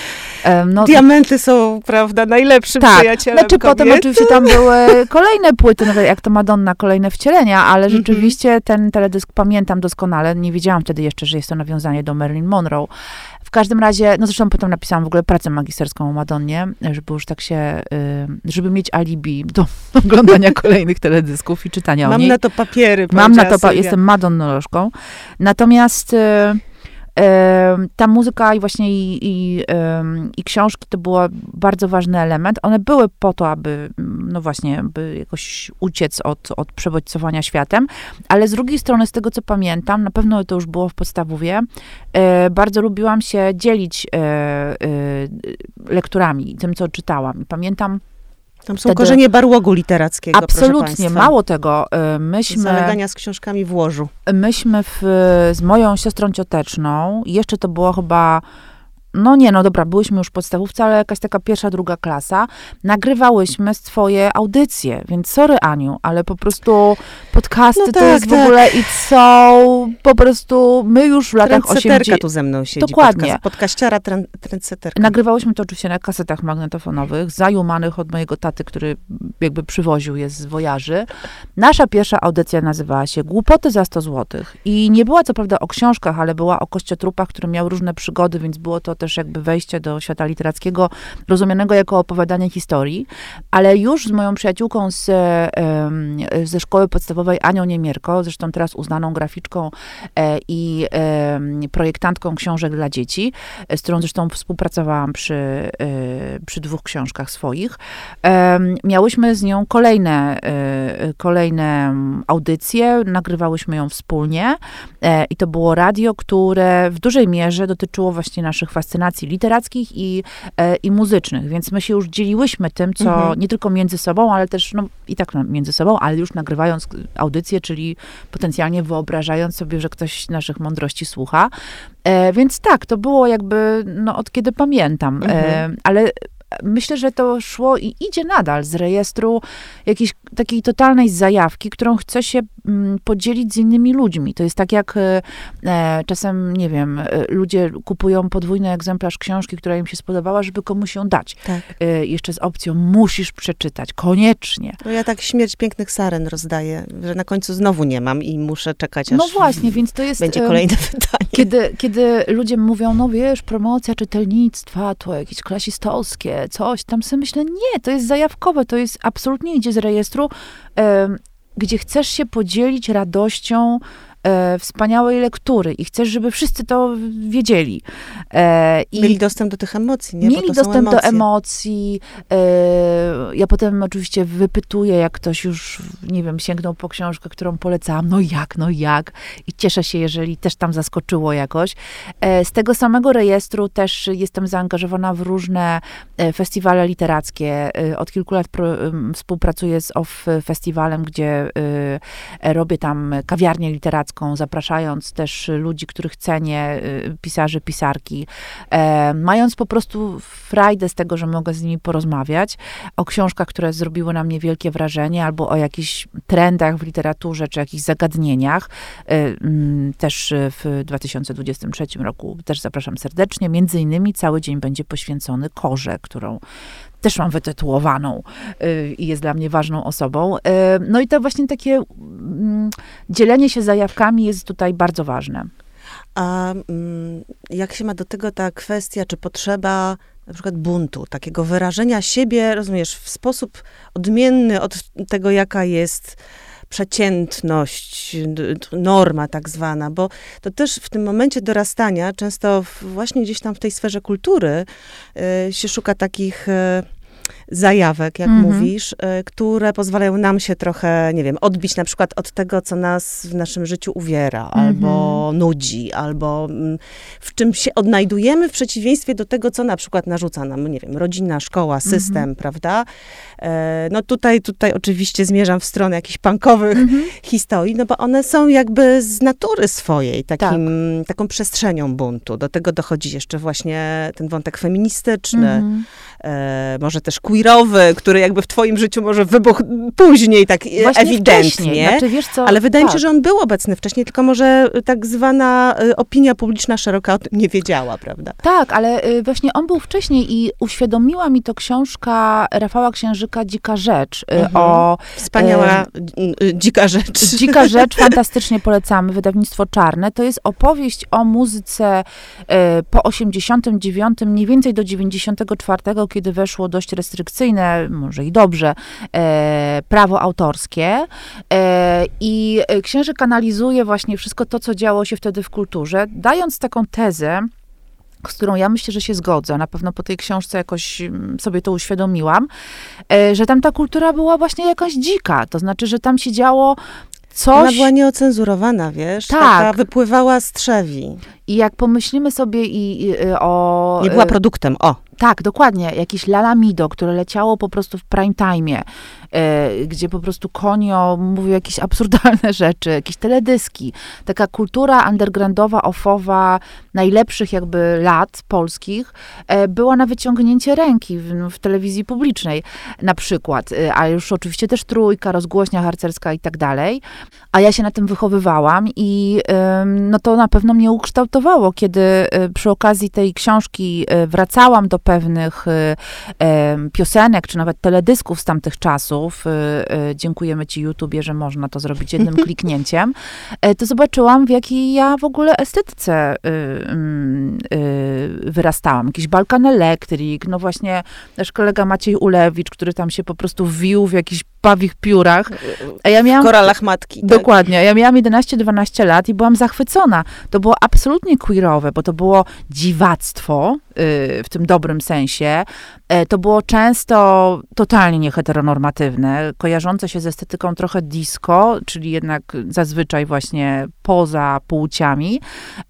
No, Diamenty są, prawda, najlepszym tak, przyjacielem znaczy kobiety. potem oczywiście tam były kolejne [laughs] płyty, nawet jak to Madonna, kolejne wcielenia, ale mhm. rzeczywiście ten teledysk pamiętam doskonale. Nie wiedziałam wtedy jeszcze, że jest to nawiązanie do Marilyn Monroe. W każdym razie, no zresztą potem napisałam w ogóle pracę magisterską o Madonnie, żeby już tak się, y, żeby mieć alibi do [laughs] oglądania kolejnych teledysków i czytania Mam o niej. Mam na to papiery. Mam na to, pa jestem Madonnolożką. Natomiast... Ta muzyka i właśnie i, i, i, książki to był bardzo ważny element. One były po to, aby, no właśnie, by jakoś uciec od, od przebodźcowania światem, ale z drugiej strony, z tego co pamiętam, na pewno to już było w podstawowie, e, bardzo lubiłam się dzielić e, e, lekturami, tym, co czytałam. Pamiętam, tam są Wtedy... korzenie barłogu literackiego, Absolutnie, mało tego. Y, myśmy... Zalegania z książkami w łożu. Myśmy w, z moją siostrą cioteczną, jeszcze to było chyba no nie, no dobra, byłyśmy już w podstawówce, ale jakaś taka pierwsza, druga klasa, nagrywałyśmy swoje audycje, więc sorry Aniu, ale po prostu podcasty no tak, to jest tak. w ogóle i są po prostu, my już w latach 80... tu ze mną siedzi, Dokładnie. Podcast, podkaściara, trendseterka. Nagrywałyśmy to oczywiście na kasetach magnetofonowych, zajumanych od mojego taty, który jakby przywoził je z wojaży. Nasza pierwsza audycja nazywała się Głupoty za 100 złotych i nie była co prawda o książkach, ale była o kościotrupach, który miał różne przygody, więc było to też też jakby wejście do świata literackiego, rozumianego jako opowiadanie historii, ale już z moją przyjaciółką z, ze szkoły podstawowej Anią Niemierko, zresztą teraz uznaną graficzką e, i projektantką książek dla dzieci, z którą zresztą współpracowałam przy, e, przy dwóch książkach swoich. Miałyśmy z nią kolejne, e, kolejne audycje, nagrywałyśmy ją wspólnie i to było radio, które w dużej mierze dotyczyło właśnie naszych fascynacji fascynacji literackich i, e, i muzycznych, więc my się już dzieliłyśmy tym, co mhm. nie tylko między sobą, ale też, no i tak między sobą, ale już nagrywając audycję, czyli potencjalnie wyobrażając sobie, że ktoś naszych mądrości słucha. E, więc tak, to było jakby, no od kiedy pamiętam, e, mhm. e, ale myślę, że to szło i idzie nadal z rejestru jakiejś takiej totalnej zajawki, którą chce się mm, podzielić z innymi ludźmi. To jest tak jak e, e, czasem, nie wiem, e, ludzie kupują podwójny egzemplarz książki, która im się spodobała, żeby komuś ją dać. Tak. E, jeszcze z opcją musisz przeczytać, koniecznie. No ja tak śmierć pięknych saren rozdaję, że na końcu znowu nie mam i muszę czekać, aż No właśnie, więc to jest... Będzie kolejne [laughs] pytanie. Kiedy, kiedy ludzie mówią, no wiesz, promocja czytelnictwa, to jakieś klasistowskie, coś, tam sobie myślę, nie, to jest zajawkowe, to jest absolutnie idzie z rejestru, gdzie chcesz się podzielić radością e, wspaniałej lektury i chcesz, żeby wszyscy to wiedzieli. E, mieli dostęp do tych emocji, nie? Mieli dostęp do emocji. E, ja potem oczywiście wypytuję, jak ktoś już, nie wiem, sięgnął po książkę, którą polecałam, no jak, no jak. I cieszę się, jeżeli też tam zaskoczyło jakoś. E, z tego samego rejestru też jestem zaangażowana w różne e, festiwale literackie. E, od kilku lat pro, współpracuję z OFF Festiwalem, gdzie robię tam kawiarnię literacką, zapraszając też ludzi, których cenię, y, pisarzy, pisarki, e, mając po prostu frajdę z tego, że mogę z nimi porozmawiać o książkach, które zrobiły na mnie wielkie wrażenie, albo o jakichś trendach w literaturze, czy jakichś zagadnieniach. E, mm, też w 2023 roku też zapraszam serdecznie. Między innymi cały dzień będzie poświęcony korze, którą też mam wytytułowaną y, i jest dla mnie ważną osobą. Y, no i to właśnie takie mm, dzielenie się zajawkami jest tutaj bardzo ważne. A mm, jak się ma do tego ta kwestia, czy potrzeba na przykład buntu, takiego wyrażenia siebie, rozumiesz, w sposób odmienny od tego, jaka jest przeciętność, norma tak zwana, bo to też w tym momencie dorastania, często właśnie gdzieś tam w tej sferze kultury y, się szuka takich zajawek, jak Mhm. mówisz, y, które pozwalają nam się trochę, nie wiem, odbić na przykład od tego, co nas w naszym życiu uwiera, Mhm. albo nudzi, albo mm, w czym się odnajdujemy w przeciwieństwie do tego, co na przykład narzuca nam, nie wiem, rodzina, szkoła, system, Mhm. prawda? E, no tutaj, tutaj oczywiście zmierzam w stronę jakichś punkowych historii, no bo one są jakby z natury swojej takim, Tak. taką przestrzenią buntu. Do tego dochodzi jeszcze właśnie ten wątek feministyczny. E, może też queerowy, który jakby w twoim życiu może wybuchł później, tak e, Właśnie ewidentnie. Znaczy, wiesz co, Ale wydaje mi się, tak. że on był obecny wcześniej, tylko może y, tak zwana y, opinia publiczna szeroka o tym nie wiedziała, prawda? Tak, ale właśnie on był wcześniej i uświadomiła mi to książka Rafała Księżyka Dzika Rzecz Mhm. o Wspaniała, y, dzika rzecz. Dzika [laughs] Rzecz, fantastycznie polecamy, wydawnictwo Czarne. To jest opowieść o muzyce e, po 89, mniej więcej do 94, kiedy weszło dość restrykcyjne, może i dobrze, e, prawo autorskie. E, I e, księżyk analizuje właśnie wszystko to, co działo się wtedy w kulturze, dając taką tezę, z którą ja myślę, że się zgodzę. Na pewno po tej książce jakoś mm, sobie to uświadomiłam, e, że tam ta kultura była właśnie jakaś dzika. To znaczy, że tam się działo Ona coś. była nieocenzurowana, wiesz? Tak. Taka wypływała z trzewi. I jak pomyślimy sobie i, i, o. Nie była produktem, o. Tak, dokładnie. Jakieś Lalamido, które leciało po prostu w prime time, gdzie po prostu Konio mówił jakieś absurdalne [laughs] rzeczy, jakieś teledyski. Taka kultura undergroundowa, ofowa, najlepszych jakby lat polskich e, była na wyciągnięcie ręki w, w telewizji publicznej na przykład. E, a już oczywiście też trójka, rozgłośnia harcerska i tak dalej. A ja się na tym wychowywałam i no to na pewno mnie ukształtowało, kiedy przy okazji tej książki wracałam do pewnych piosenek, czy nawet teledysków z tamtych czasów. Y, y, Dziękujemy ci YouTubie, że można to zrobić jednym [laughs] kliknięciem. e, To zobaczyłam, w jakiej ja w ogóle estetyce y, y, wyrastałam. Jakiś Balkan Electric, no właśnie nasz kolega Maciej Ulewicz, który tam się po prostu wił w jakichś pawich piórach. A ja W miałam koralach matki. Tak? Dokładnie. Ja miałam 11-12 lat i byłam zachwycona. To było absolutnie queerowe, bo to było dziwactwo w tym dobrym sensie. E, To było często totalnie nieheteronormatywne, kojarzące się z estetyką trochę disco, czyli jednak zazwyczaj właśnie poza płciami.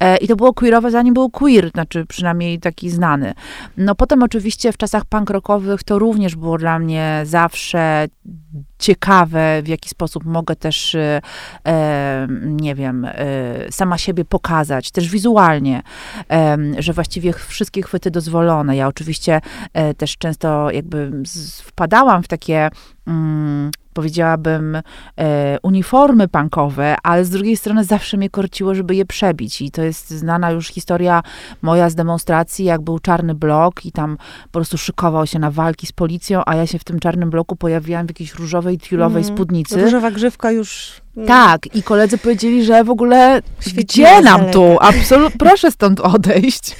E, I to było queerowe, zanim był queer, znaczy przynajmniej taki znany. No potem oczywiście w czasach punk rockowych to również było dla mnie zawsze ciekawe, w jaki sposób mogę też, e, nie wiem, e, sama siebie pokazać, też wizualnie, e, że właściwie wszystkie chwyty dozwolone. Ja oczywiście e, też często jakby z, wpadałam w takie, mm, powiedziałabym, e, uniformy punkowe, ale z drugiej strony zawsze mnie korciło, żeby je przebić. I to jest znana już historia moja z demonstracji, jak był czarny blok i tam po prostu szykował się na walki z policją, a ja się w tym czarnym bloku pojawiłam w jakiejś różowej, tiulowej Mm. spódnicy. Różowa grzywka już... mm, Tak, i koledzy powiedzieli, że w ogóle Świeciła gdzie nam tu? Absolutnie, [laughs] proszę stąd odejść.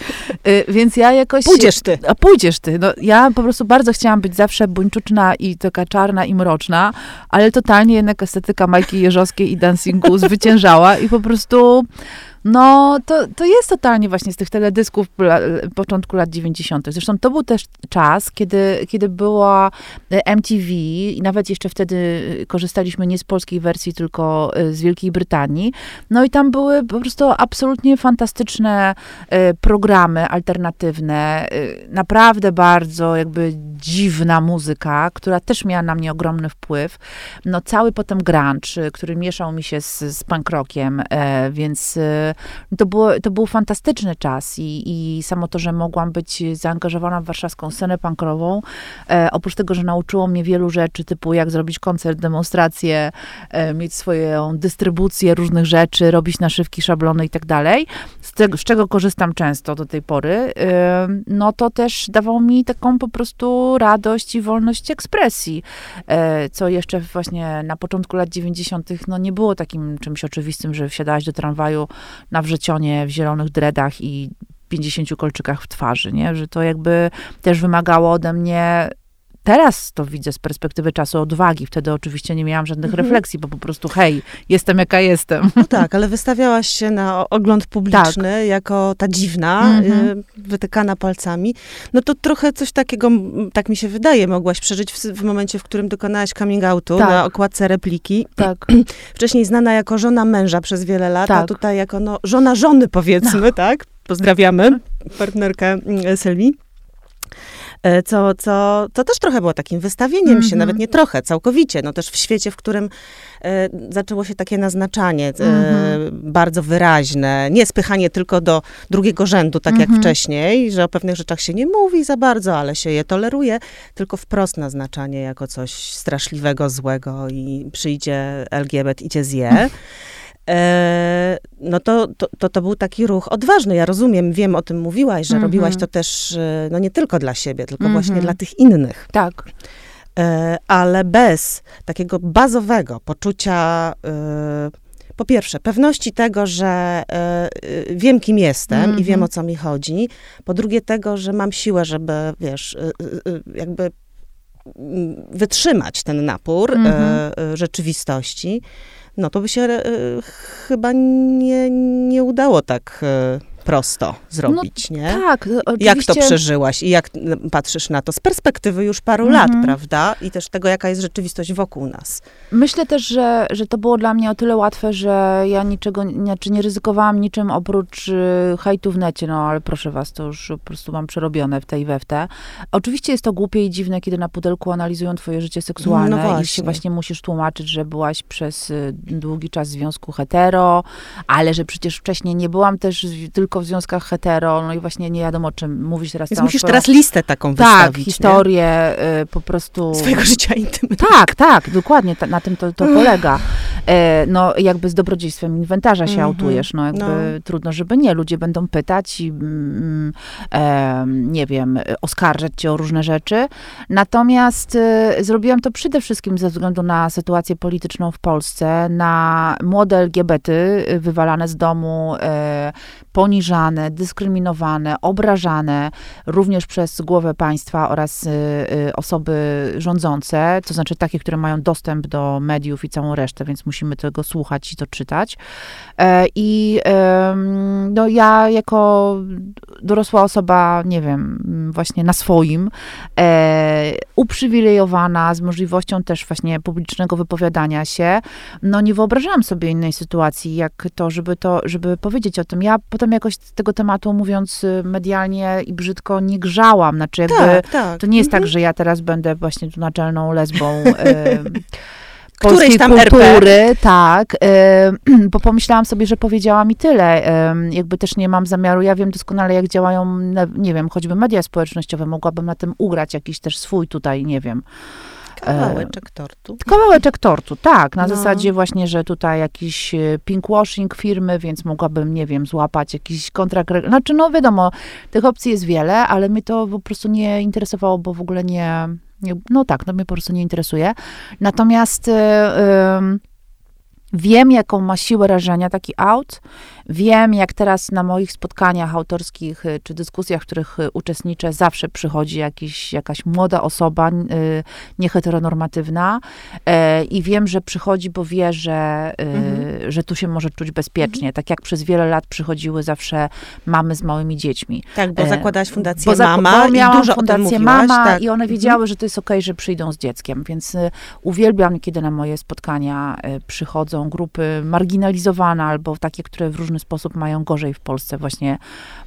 Y, Więc ja jakoś... Pójdziesz ty. A pójdziesz ty. No, ja po prostu bardzo chciałam być zawsze buńczuczna i taka czarna i mroczna, ale totalnie jednak estetyka Majki Jeżowskiej i dancingu [laughs] zwyciężała i po prostu no, to, to jest totalnie właśnie z tych teledysków la, początku lat 90. Zresztą to był też czas, kiedy, kiedy była e, MTV i nawet jeszcze wtedy e, korzystaliśmy nie z polskiej wersji, tylko e, z Wielkiej Brytanii. No i tam były po prostu absolutnie fantastyczne programy alternatywne, naprawdę bardzo jakby dziwna muzyka, która też miała na mnie ogromny wpływ. No cały potem grunge, który mieszał mi się z, z punk rockiem, więc to, było, to był fantastyczny czas i, i samo to, że mogłam być zaangażowana w warszawską scenę punkrową, e, oprócz tego, że nauczyło mnie wielu rzeczy, typu jak zrobić koncert, demonstrację, e, mieć swoją dystrybucję różnych rzeczy, robić naszywki, szablony i tak dalej, z, czego korzystam często do tej pory, e, no to też dawało mi taką po prostu radość i wolność ekspresji, e, co jeszcze właśnie na początku lat 90. no nie było takim czymś oczywistym, że wsiadałaś do tramwaju na wrzecionie w zielonych dredach i 50 kolczykach w twarzy, nie? Że to jakby też wymagało ode mnie teraz to widzę z perspektywy czasu odwagi. Wtedy oczywiście nie miałam żadnych Mhm. refleksji, bo po prostu hej, jestem jaka jestem. No tak, ale wystawiałaś się na ogląd publiczny jako ta dziwna, Mhm. y, wytykana palcami. No to trochę coś takiego, tak mi się wydaje, mogłaś przeżyć w, w momencie, w którym dokonałaś coming outu Tak. na okładce repliki. Tak. [clears throat] Wcześniej znana jako żona męża przez wiele lat, a Tak. tutaj jako no, żona żony powiedzmy, tak? Pozdrawiamy [laughs] partnerkę mm, Sylwii. E, Co, co, to też trochę było takim wystawieniem się, Mhm. nawet nie trochę, całkowicie. No też w świecie, w którym e, zaczęło się takie naznaczanie e, Mhm. bardzo wyraźne, nie spychanie tylko do drugiego rzędu, tak jak Mhm. wcześniej, że o pewnych rzeczach się nie mówi za bardzo, ale się je toleruje, tylko wprost naznaczanie jako coś straszliwego, złego i przyjdzie LGBT i cię zje. E, no to, to, to, to był taki ruch odważny. Ja rozumiem, wiem, o tym mówiłaś, że Mhm. robiłaś to też, e, no nie tylko dla siebie, tylko Mhm. właśnie dla tych innych. Tak. E, ale bez takiego bazowego poczucia, po pierwsze, pewności tego, że wiem, kim jestem i wiem, Mhm. o co mi chodzi. Po drugie, tego, że mam siłę, żeby, wiesz, jakby mm, wytrzymać ten napór Mhm. rzeczywistości, no to by się e, chyba nie, nie udało tak e, prosto zrobić, nie? Tak, oczywiście. Jak to przeżyłaś i jak n- patrzysz na to z perspektywy już paru Mhm. lat, prawda? I też tego, jaka jest rzeczywistość wokół nas. Myślę też, że, że to było dla mnie o tyle łatwe, że ja niczego, znaczy nie ryzykowałam niczym oprócz y, hejtu w necie, no ale proszę was, to już po prostu mam przerobione w tej we w te. Oczywiście jest to głupie i dziwne, kiedy na pudelku analizują twoje życie seksualne No i właśnie. się właśnie musisz tłumaczyć, że byłaś przez y, długi czas w związku hetero, ale że przecież wcześniej nie byłam też w- tylko w związkach hetero, no i właśnie nie wiadomo o czym mówisz teraz. Więc musisz swoją- teraz listę taką Tak, wystawić. historię y, po prostu... Swojego życia intymnego. Tak, tak, dokładnie, ta, na tym to, to polega. E, no, jakby z dobrodziejstwem inwentarza się Mhm, autujesz, no jakby no. trudno, żeby nie. Ludzie będą pytać i, mm, e, nie wiem, oskarżać cię o różne rzeczy. Natomiast e, zrobiłam to przede wszystkim ze względu na sytuację polityczną w Polsce, na młode LGBT y, wywalane z domu, e, poniżane, dyskryminowane, obrażane, również przez głowę państwa oraz y, y, osoby rządzące, to znaczy takie, które mają dostęp do mediów i całą resztę, więc musimy tego słuchać i to czytać. E, I no, ja jako dorosła osoba, nie wiem, właśnie na swoim, e, uprzywilejowana, z możliwością też właśnie publicznego wypowiadania się, no nie wyobrażałam sobie innej sytuacji, jak to, żeby to, żeby powiedzieć o tym. Ja potem jakoś z tego tematu, mówiąc y, medialnie i brzydko, nie grzałam, znaczy jakby... Tak, tak. To nie jest Mhm. tak, że ja teraz będę właśnie tu naczelną lesbą [laughs] [laughs] Którejś polskiej tam RP. kultury, tak, e, [clears throat] bo pomyślałam sobie, że powiedziałam i tyle. Jakby też nie mam zamiaru, ja wiem doskonale, jak działają, nie wiem, choćby media społecznościowe, mogłabym na tym ugrać jakiś też swój tutaj, nie wiem, Kawałeczek tortu. Kawałeczek tortu, tak. Na No. zasadzie właśnie, że tutaj jakiś e, pinkwashing firmy, więc mogłabym, nie wiem, złapać jakiś kontrakt. Znaczy, no wiadomo, tych opcji jest wiele, ale mnie to po prostu nie interesowało, bo w ogóle nie. nie no tak, no mnie po prostu nie interesuje. Natomiast e, em, wiem, jaką ma siłę rażenia taki out. Wiem, jak teraz na moich spotkaniach autorskich y, czy dyskusjach, w których y, uczestniczę, zawsze przychodzi jakiś, jakaś młoda osoba, y, nieheteronormatywna e, i wiem, że przychodzi, bo wie, że, Mhm. że tu się może czuć bezpiecznie. Tak jak przez wiele lat przychodziły zawsze mamy z małymi dziećmi. Tak, bo E, zakładałaś fundację Bo zak- Mama bo miałam i fundację mówiłaś. Mama tak. i one Mhm. wiedziały, że to jest okej, że przyjdą z dzieckiem, więc uwielbiam, kiedy na moje spotkania przychodzą grupy marginalizowane albo takie, które w różny sposób mają gorzej w Polsce. Właśnie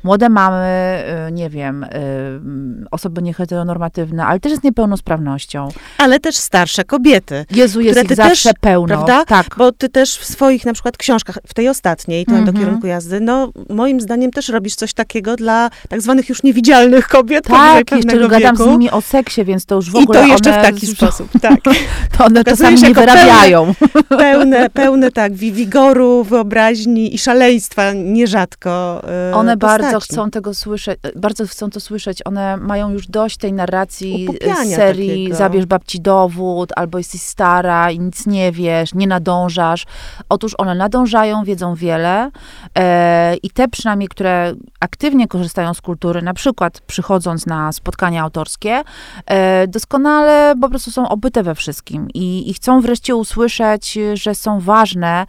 młode mamy, y, nie wiem, y, mm, osoby nieheteronormatywne, ale też z niepełnosprawnością. Ale też starsze kobiety. Jezu, jest ich zawsze też, pełno. prawda? Tak. Bo ty też w swoich na przykład książkach, w tej ostatniej, to do Mhm. kierunku jazdy, no moim zdaniem też robisz coś takiego dla tak zwanych już niewidzialnych kobiet Tak, jeszcze gadam z nimi o seksie, więc to już w I ogóle to jeszcze w one taki już- sposób, [laughs] tak. To one Okazuje czasami się nie wyrabiają. Pełne, pełne tak, wi- wigoru, wyobraźni i szaleństwa przekleństwa nierzadko e, One postaci. bardzo chcą tego słyszeć, bardzo chcą to słyszeć. One mają już dość tej narracji z Upupiania serii takiego. zabierz babci dowód, albo jesteś stara i nic nie wiesz, nie nadążasz. Otóż one nadążają, wiedzą wiele e, i te przynajmniej, które aktywnie korzystają z kultury, na przykład przychodząc na spotkania autorskie, e, doskonale po prostu są obyte we wszystkim i, i chcą wreszcie usłyszeć, że są ważne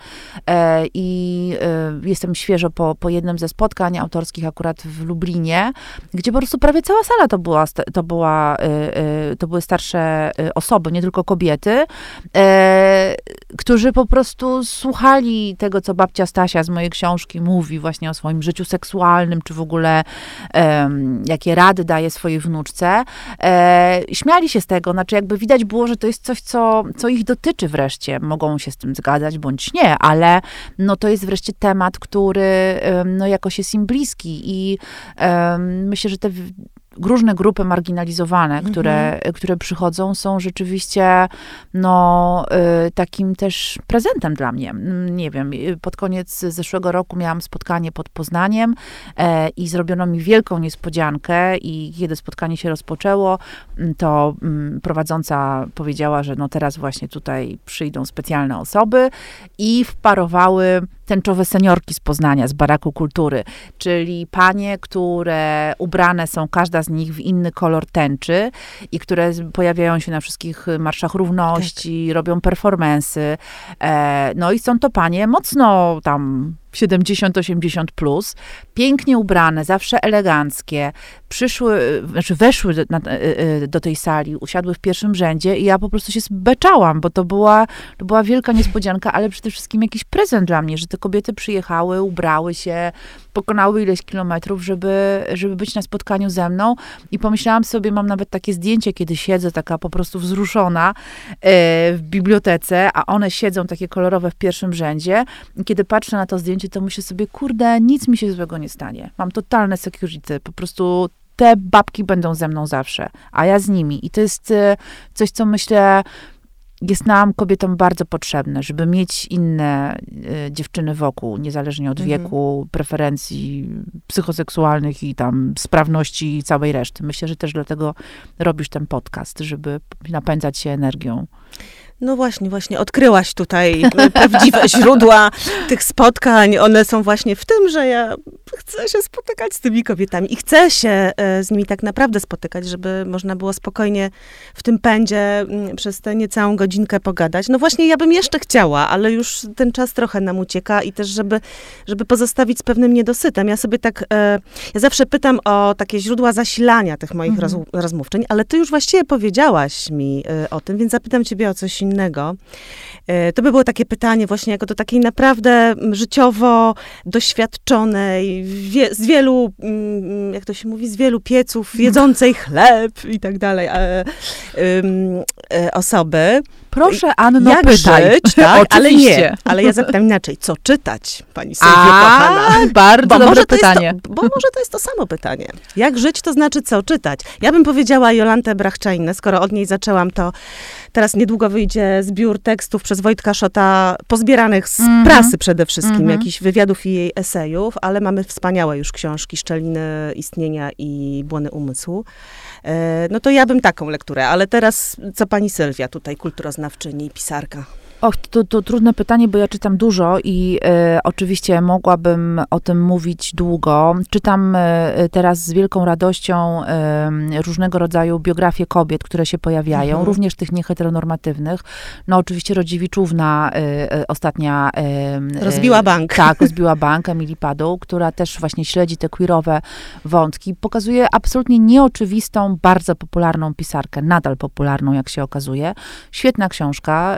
e, i e, jestem świeżo po, po jednym ze spotkań autorskich akurat w Lublinie, gdzie po prostu prawie cała sala to była, to była, e, e, to były starsze e, osoby, nie tylko kobiety, e, którzy po prostu słuchali tego, co babcia Stasia z mojej książki mówi właśnie o swoim życiu seksualnym, czy w ogóle em, jakie rady daje swojej wnuczce. E, śmiali się z tego, znaczy jakby widać było, że to jest coś, co, co ich dotyczy wreszcie. Mogą się z tym zgadzać bądź nie, ale no to jest wreszcie temat, który em, no jakoś jest im bliski i em, myślę, że te różne grupy marginalizowane, które, które przychodzą, są rzeczywiście no, y, takim też prezentem dla mnie. Mm, Nie wiem, y, pod koniec zeszłego roku miałam spotkanie pod Poznaniem e, i zrobiono mi wielką niespodziankę i kiedy spotkanie się rozpoczęło, mm, to mm, prowadząca powiedziała, że no teraz właśnie tutaj przyjdą specjalne osoby i wparowały tęczowe seniorki z Poznania, z Baraku Kultury, czyli panie, które ubrane są, każda z nich w inny kolor tęczy i które pojawiają się na wszystkich marszach równości, robią performensy. E, no i są to panie mocno tam 70-80 plus, pięknie ubrane, zawsze eleganckie, przyszły, znaczy weszły do, e, e, do tej sali, usiadły w pierwszym rzędzie i ja po prostu się zbeczałam, bo to była, to była wielka niespodzianka, ale przede wszystkim jakiś prezent dla mnie, że te kobiety przyjechały, ubrały się, pokonały ileś kilometrów, żeby, żeby być na spotkaniu ze mną. I pomyślałam sobie, mam nawet takie zdjęcie, kiedy siedzę taka po prostu wzruszona e, w bibliotece, a one siedzą takie kolorowe w pierwszym rzędzie. I kiedy patrzę na to zdjęcie, to myślę sobie, kurde, nic mi się złego nie stanie. Mam totalne security, po prostu te babki będą ze mną zawsze, a ja z nimi. I to jest e, coś, co myślę, jest nam, kobietom, bardzo potrzebne, żeby mieć inne e, dziewczyny wokół, niezależnie od Mhm. wieku, preferencji psychoseksualnych i tam sprawności i całej reszty. Myślę, że też dlatego robisz ten podcast, żeby napędzać się energią. No właśnie, właśnie, odkryłaś tutaj e, prawdziwe [laughs] źródła tych spotkań. One są właśnie w tym, że ja chcę się spotykać z tymi kobietami i chcę się e, z nimi tak naprawdę spotykać, żeby można było spokojnie w tym pędzie mm, przez tę niecałą godzinkę pogadać. No właśnie, ja bym jeszcze chciała, ale już ten czas trochę nam ucieka i też, żeby, żeby pozostawić z pewnym niedosytem. Ja sobie tak, e, ja zawsze pytam o takie źródła zasilania tych moich Mhm. rozmówczyń, ale ty już właściwie powiedziałaś mi o tym, więc zapytam ciebie o coś innego. E, To by było takie pytanie właśnie jako do takiej naprawdę mm, życiowo doświadczonej, wie, z wielu, mm, jak to się mówi, z wielu pieców [laughs] jedzącej chleb i tak dalej e, e, osoby. Proszę, Anno, jak pytaj. żyć, [laughs] tak? ale nie. Ale ja zapytam inaczej, co czytać, pani Sylwio kochana? bardzo dobre może to pytanie. To, bo może to jest to samo pytanie. Jak żyć, to znaczy co czytać? Ja bym powiedziała Jolantę Brachczajnę, skoro od niej zaczęłam, to teraz niedługo wyjdzie zbiór tekstów przez Wojtka Szota, pozbieranych z Mhm. prasy przede wszystkim, Mhm. jakichś wywiadów i jej esejów, ale mamy wspaniałe już książki Szczeliny Istnienia i Błony Umysłu. E, No to ja bym taką lekturę, ale teraz co pani Sylwia, tutaj kulturoznawczyni i pisarka. Och, to, to trudne pytanie, bo ja czytam dużo i e, oczywiście mogłabym o tym mówić długo. Czytam e, teraz z wielką radością e, różnego rodzaju biografie kobiet, które się pojawiają, Mhm. również tych nieheteronormatywnych. No oczywiście Rodziewiczówna, ostatnia... Rozbiła bank. Tak, rozbiła bank Emily Padoł, która też właśnie śledzi te queerowe wątki. Pokazuje absolutnie nieoczywistą, bardzo popularną pisarkę, nadal popularną, jak się okazuje. Świetna książka.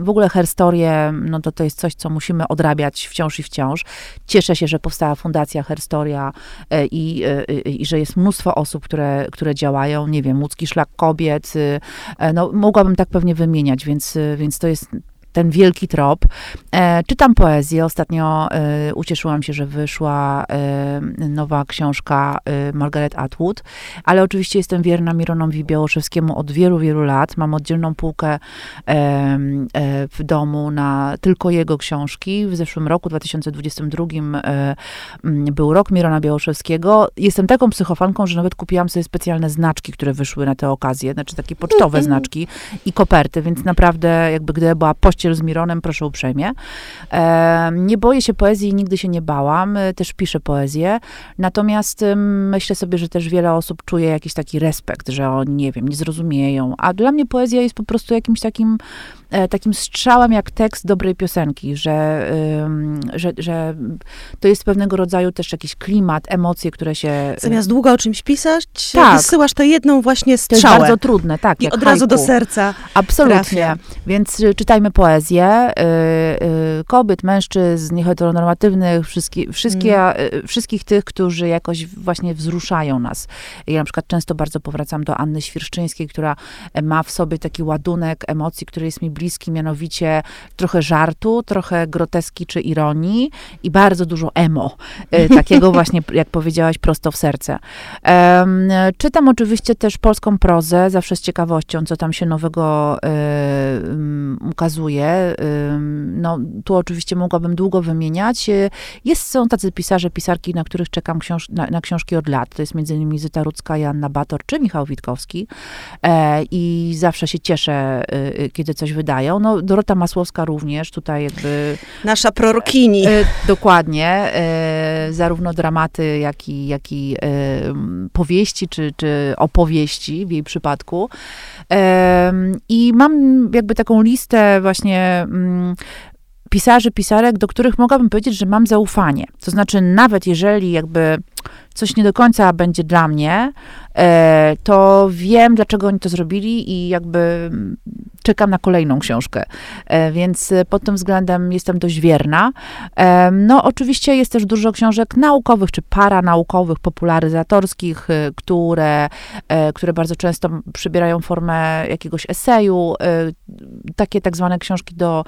W ogóle herstorie, no to to jest coś, co musimy odrabiać wciąż i wciąż. Cieszę się, że powstała Fundacja Herstoria y, i, y, y, i że jest mnóstwo osób, które, które działają. Nie wiem, Łódzki Szlak Kobiet. e, No, mogłabym tak pewnie wymieniać, więc, więc to jest ten wielki trop. E, czytam poezję. Ostatnio e, ucieszyłam się, że wyszła e, nowa książka e, Margaret Atwood, ale oczywiście jestem wierna Mironowi Białoszewskiemu od wielu, wielu lat. Mam oddzielną półkę e, e, w domu na tylko jego książki. W zeszłym roku, 2022, e, m, był rok Mirona Białoszewskiego. Jestem taką psychofanką, że nawet kupiłam sobie specjalne znaczki, które wyszły na tę okazję, znaczy takie pocztowe [laughs] znaczki i koperty, więc naprawdę jakby gdyby była pościel z Mironem, proszę uprzejmie. Nie boję się poezji nigdy się nie bałam, e, też piszę poezję, natomiast em, myślę sobie, że też wiele osób czuje jakiś taki respekt, że oni, nie wiem, nie zrozumieją, a dla mnie poezja jest po prostu jakimś takim takim strzałem jak tekst dobrej piosenki, że, że, że to jest pewnego rodzaju też jakiś klimat, emocje, które się... Zamiast długo o czymś pisać, Tak. wysyłasz tę jedną właśnie to jest strzałę. bardzo trudne, tak, I od razu do haiku. serca. Absolutnie. trafia. Więc y, czytajmy poezję y, y, kobiet, mężczyzn, nieheteronormatywnych, wszystkie, wszystkie, Mm. y, wszystkich tych, którzy jakoś właśnie wzruszają nas. Ja na przykład często bardzo powracam do Anny Świerszczyńskiej, która e, ma w sobie taki ładunek emocji, który jest mi bliski, mianowicie trochę żartu, trochę groteski czy ironii i bardzo dużo emo. y, [laughs] Takiego właśnie, jak powiedziałaś, prosto w serce. Em, czytam oczywiście też polską prozę, zawsze z ciekawością, co tam się nowego e, um, ukazuje. Ym, no, tu oczywiście mogłabym długo wymieniać. E, Jest, są tacy pisarze, pisarki, na których czekam książ- na, na książki od lat. To jest między innymi Zyta Rudzka, Joanna Bator czy Michał Witkowski. E, I zawsze się cieszę, e, e, kiedy coś wydają. No, Dorota Masłowska również, tutaj jakby... Nasza prorokini. E, dokładnie. E, zarówno dramaty, jak i, jak i e, powieści, czy, czy opowieści w jej przypadku. Em, I mam jakby taką listę właśnie mm, pisarzy, pisarek, do których mogłabym powiedzieć, że mam zaufanie. To znaczy, nawet jeżeli jakby coś nie do końca będzie dla mnie, e, to wiem, dlaczego oni to zrobili i jakby czekam na kolejną książkę. E, Więc e, pod tym względem jestem dość wierna. E, No, oczywiście jest też dużo książek naukowych czy paranaukowych, popularyzatorskich, które, które bardzo często przybierają formę jakiegoś eseju, takie tak zwane książki do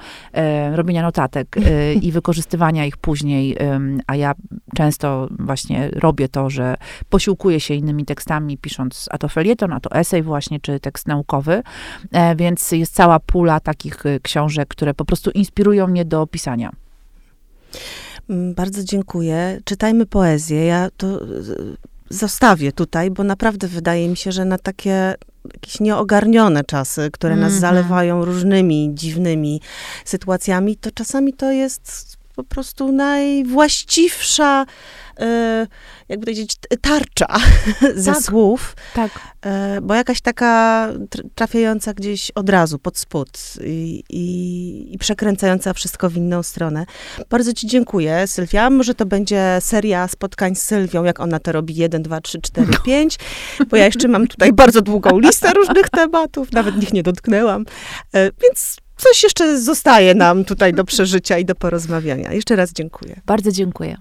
robienia notatek [laughs] i wykorzystywania ich później, a ja często właśnie robię to, że posiłkuję się innymi tekstami, pisząc a to felieton, a to esej właśnie, czy tekst naukowy, więc jest cała pula takich e, książek, które po prostu inspirują mnie do pisania. Mm, Bardzo dziękuję. Czytajmy poezję. Ja to y, zostawię tutaj, bo naprawdę wydaje mi się, że na takie jakieś nieogarnione czasy, które nas Mhm. zalewają różnymi dziwnymi sytuacjami, to czasami to jest po prostu najwłaściwsza, y, jakby powiedzieć, tarcza [laughs] ze Tak. słów, Tak. y, bo jakaś taka tr- trafiająca gdzieś od razu pod spód i, i, i przekręcająca wszystko w inną stronę. Bardzo ci dziękuję, Sylwia. Może to będzie seria spotkań z Sylwią, jak ona to robi, 1, 2, 3, 4, 5, bo ja jeszcze mam tutaj bardzo długą listę różnych tematów, nawet nich nie dotknęłam, E, więc coś jeszcze zostaje nam tutaj do przeżycia i do porozmawiania. Jeszcze raz dziękuję. Bardzo dziękuję.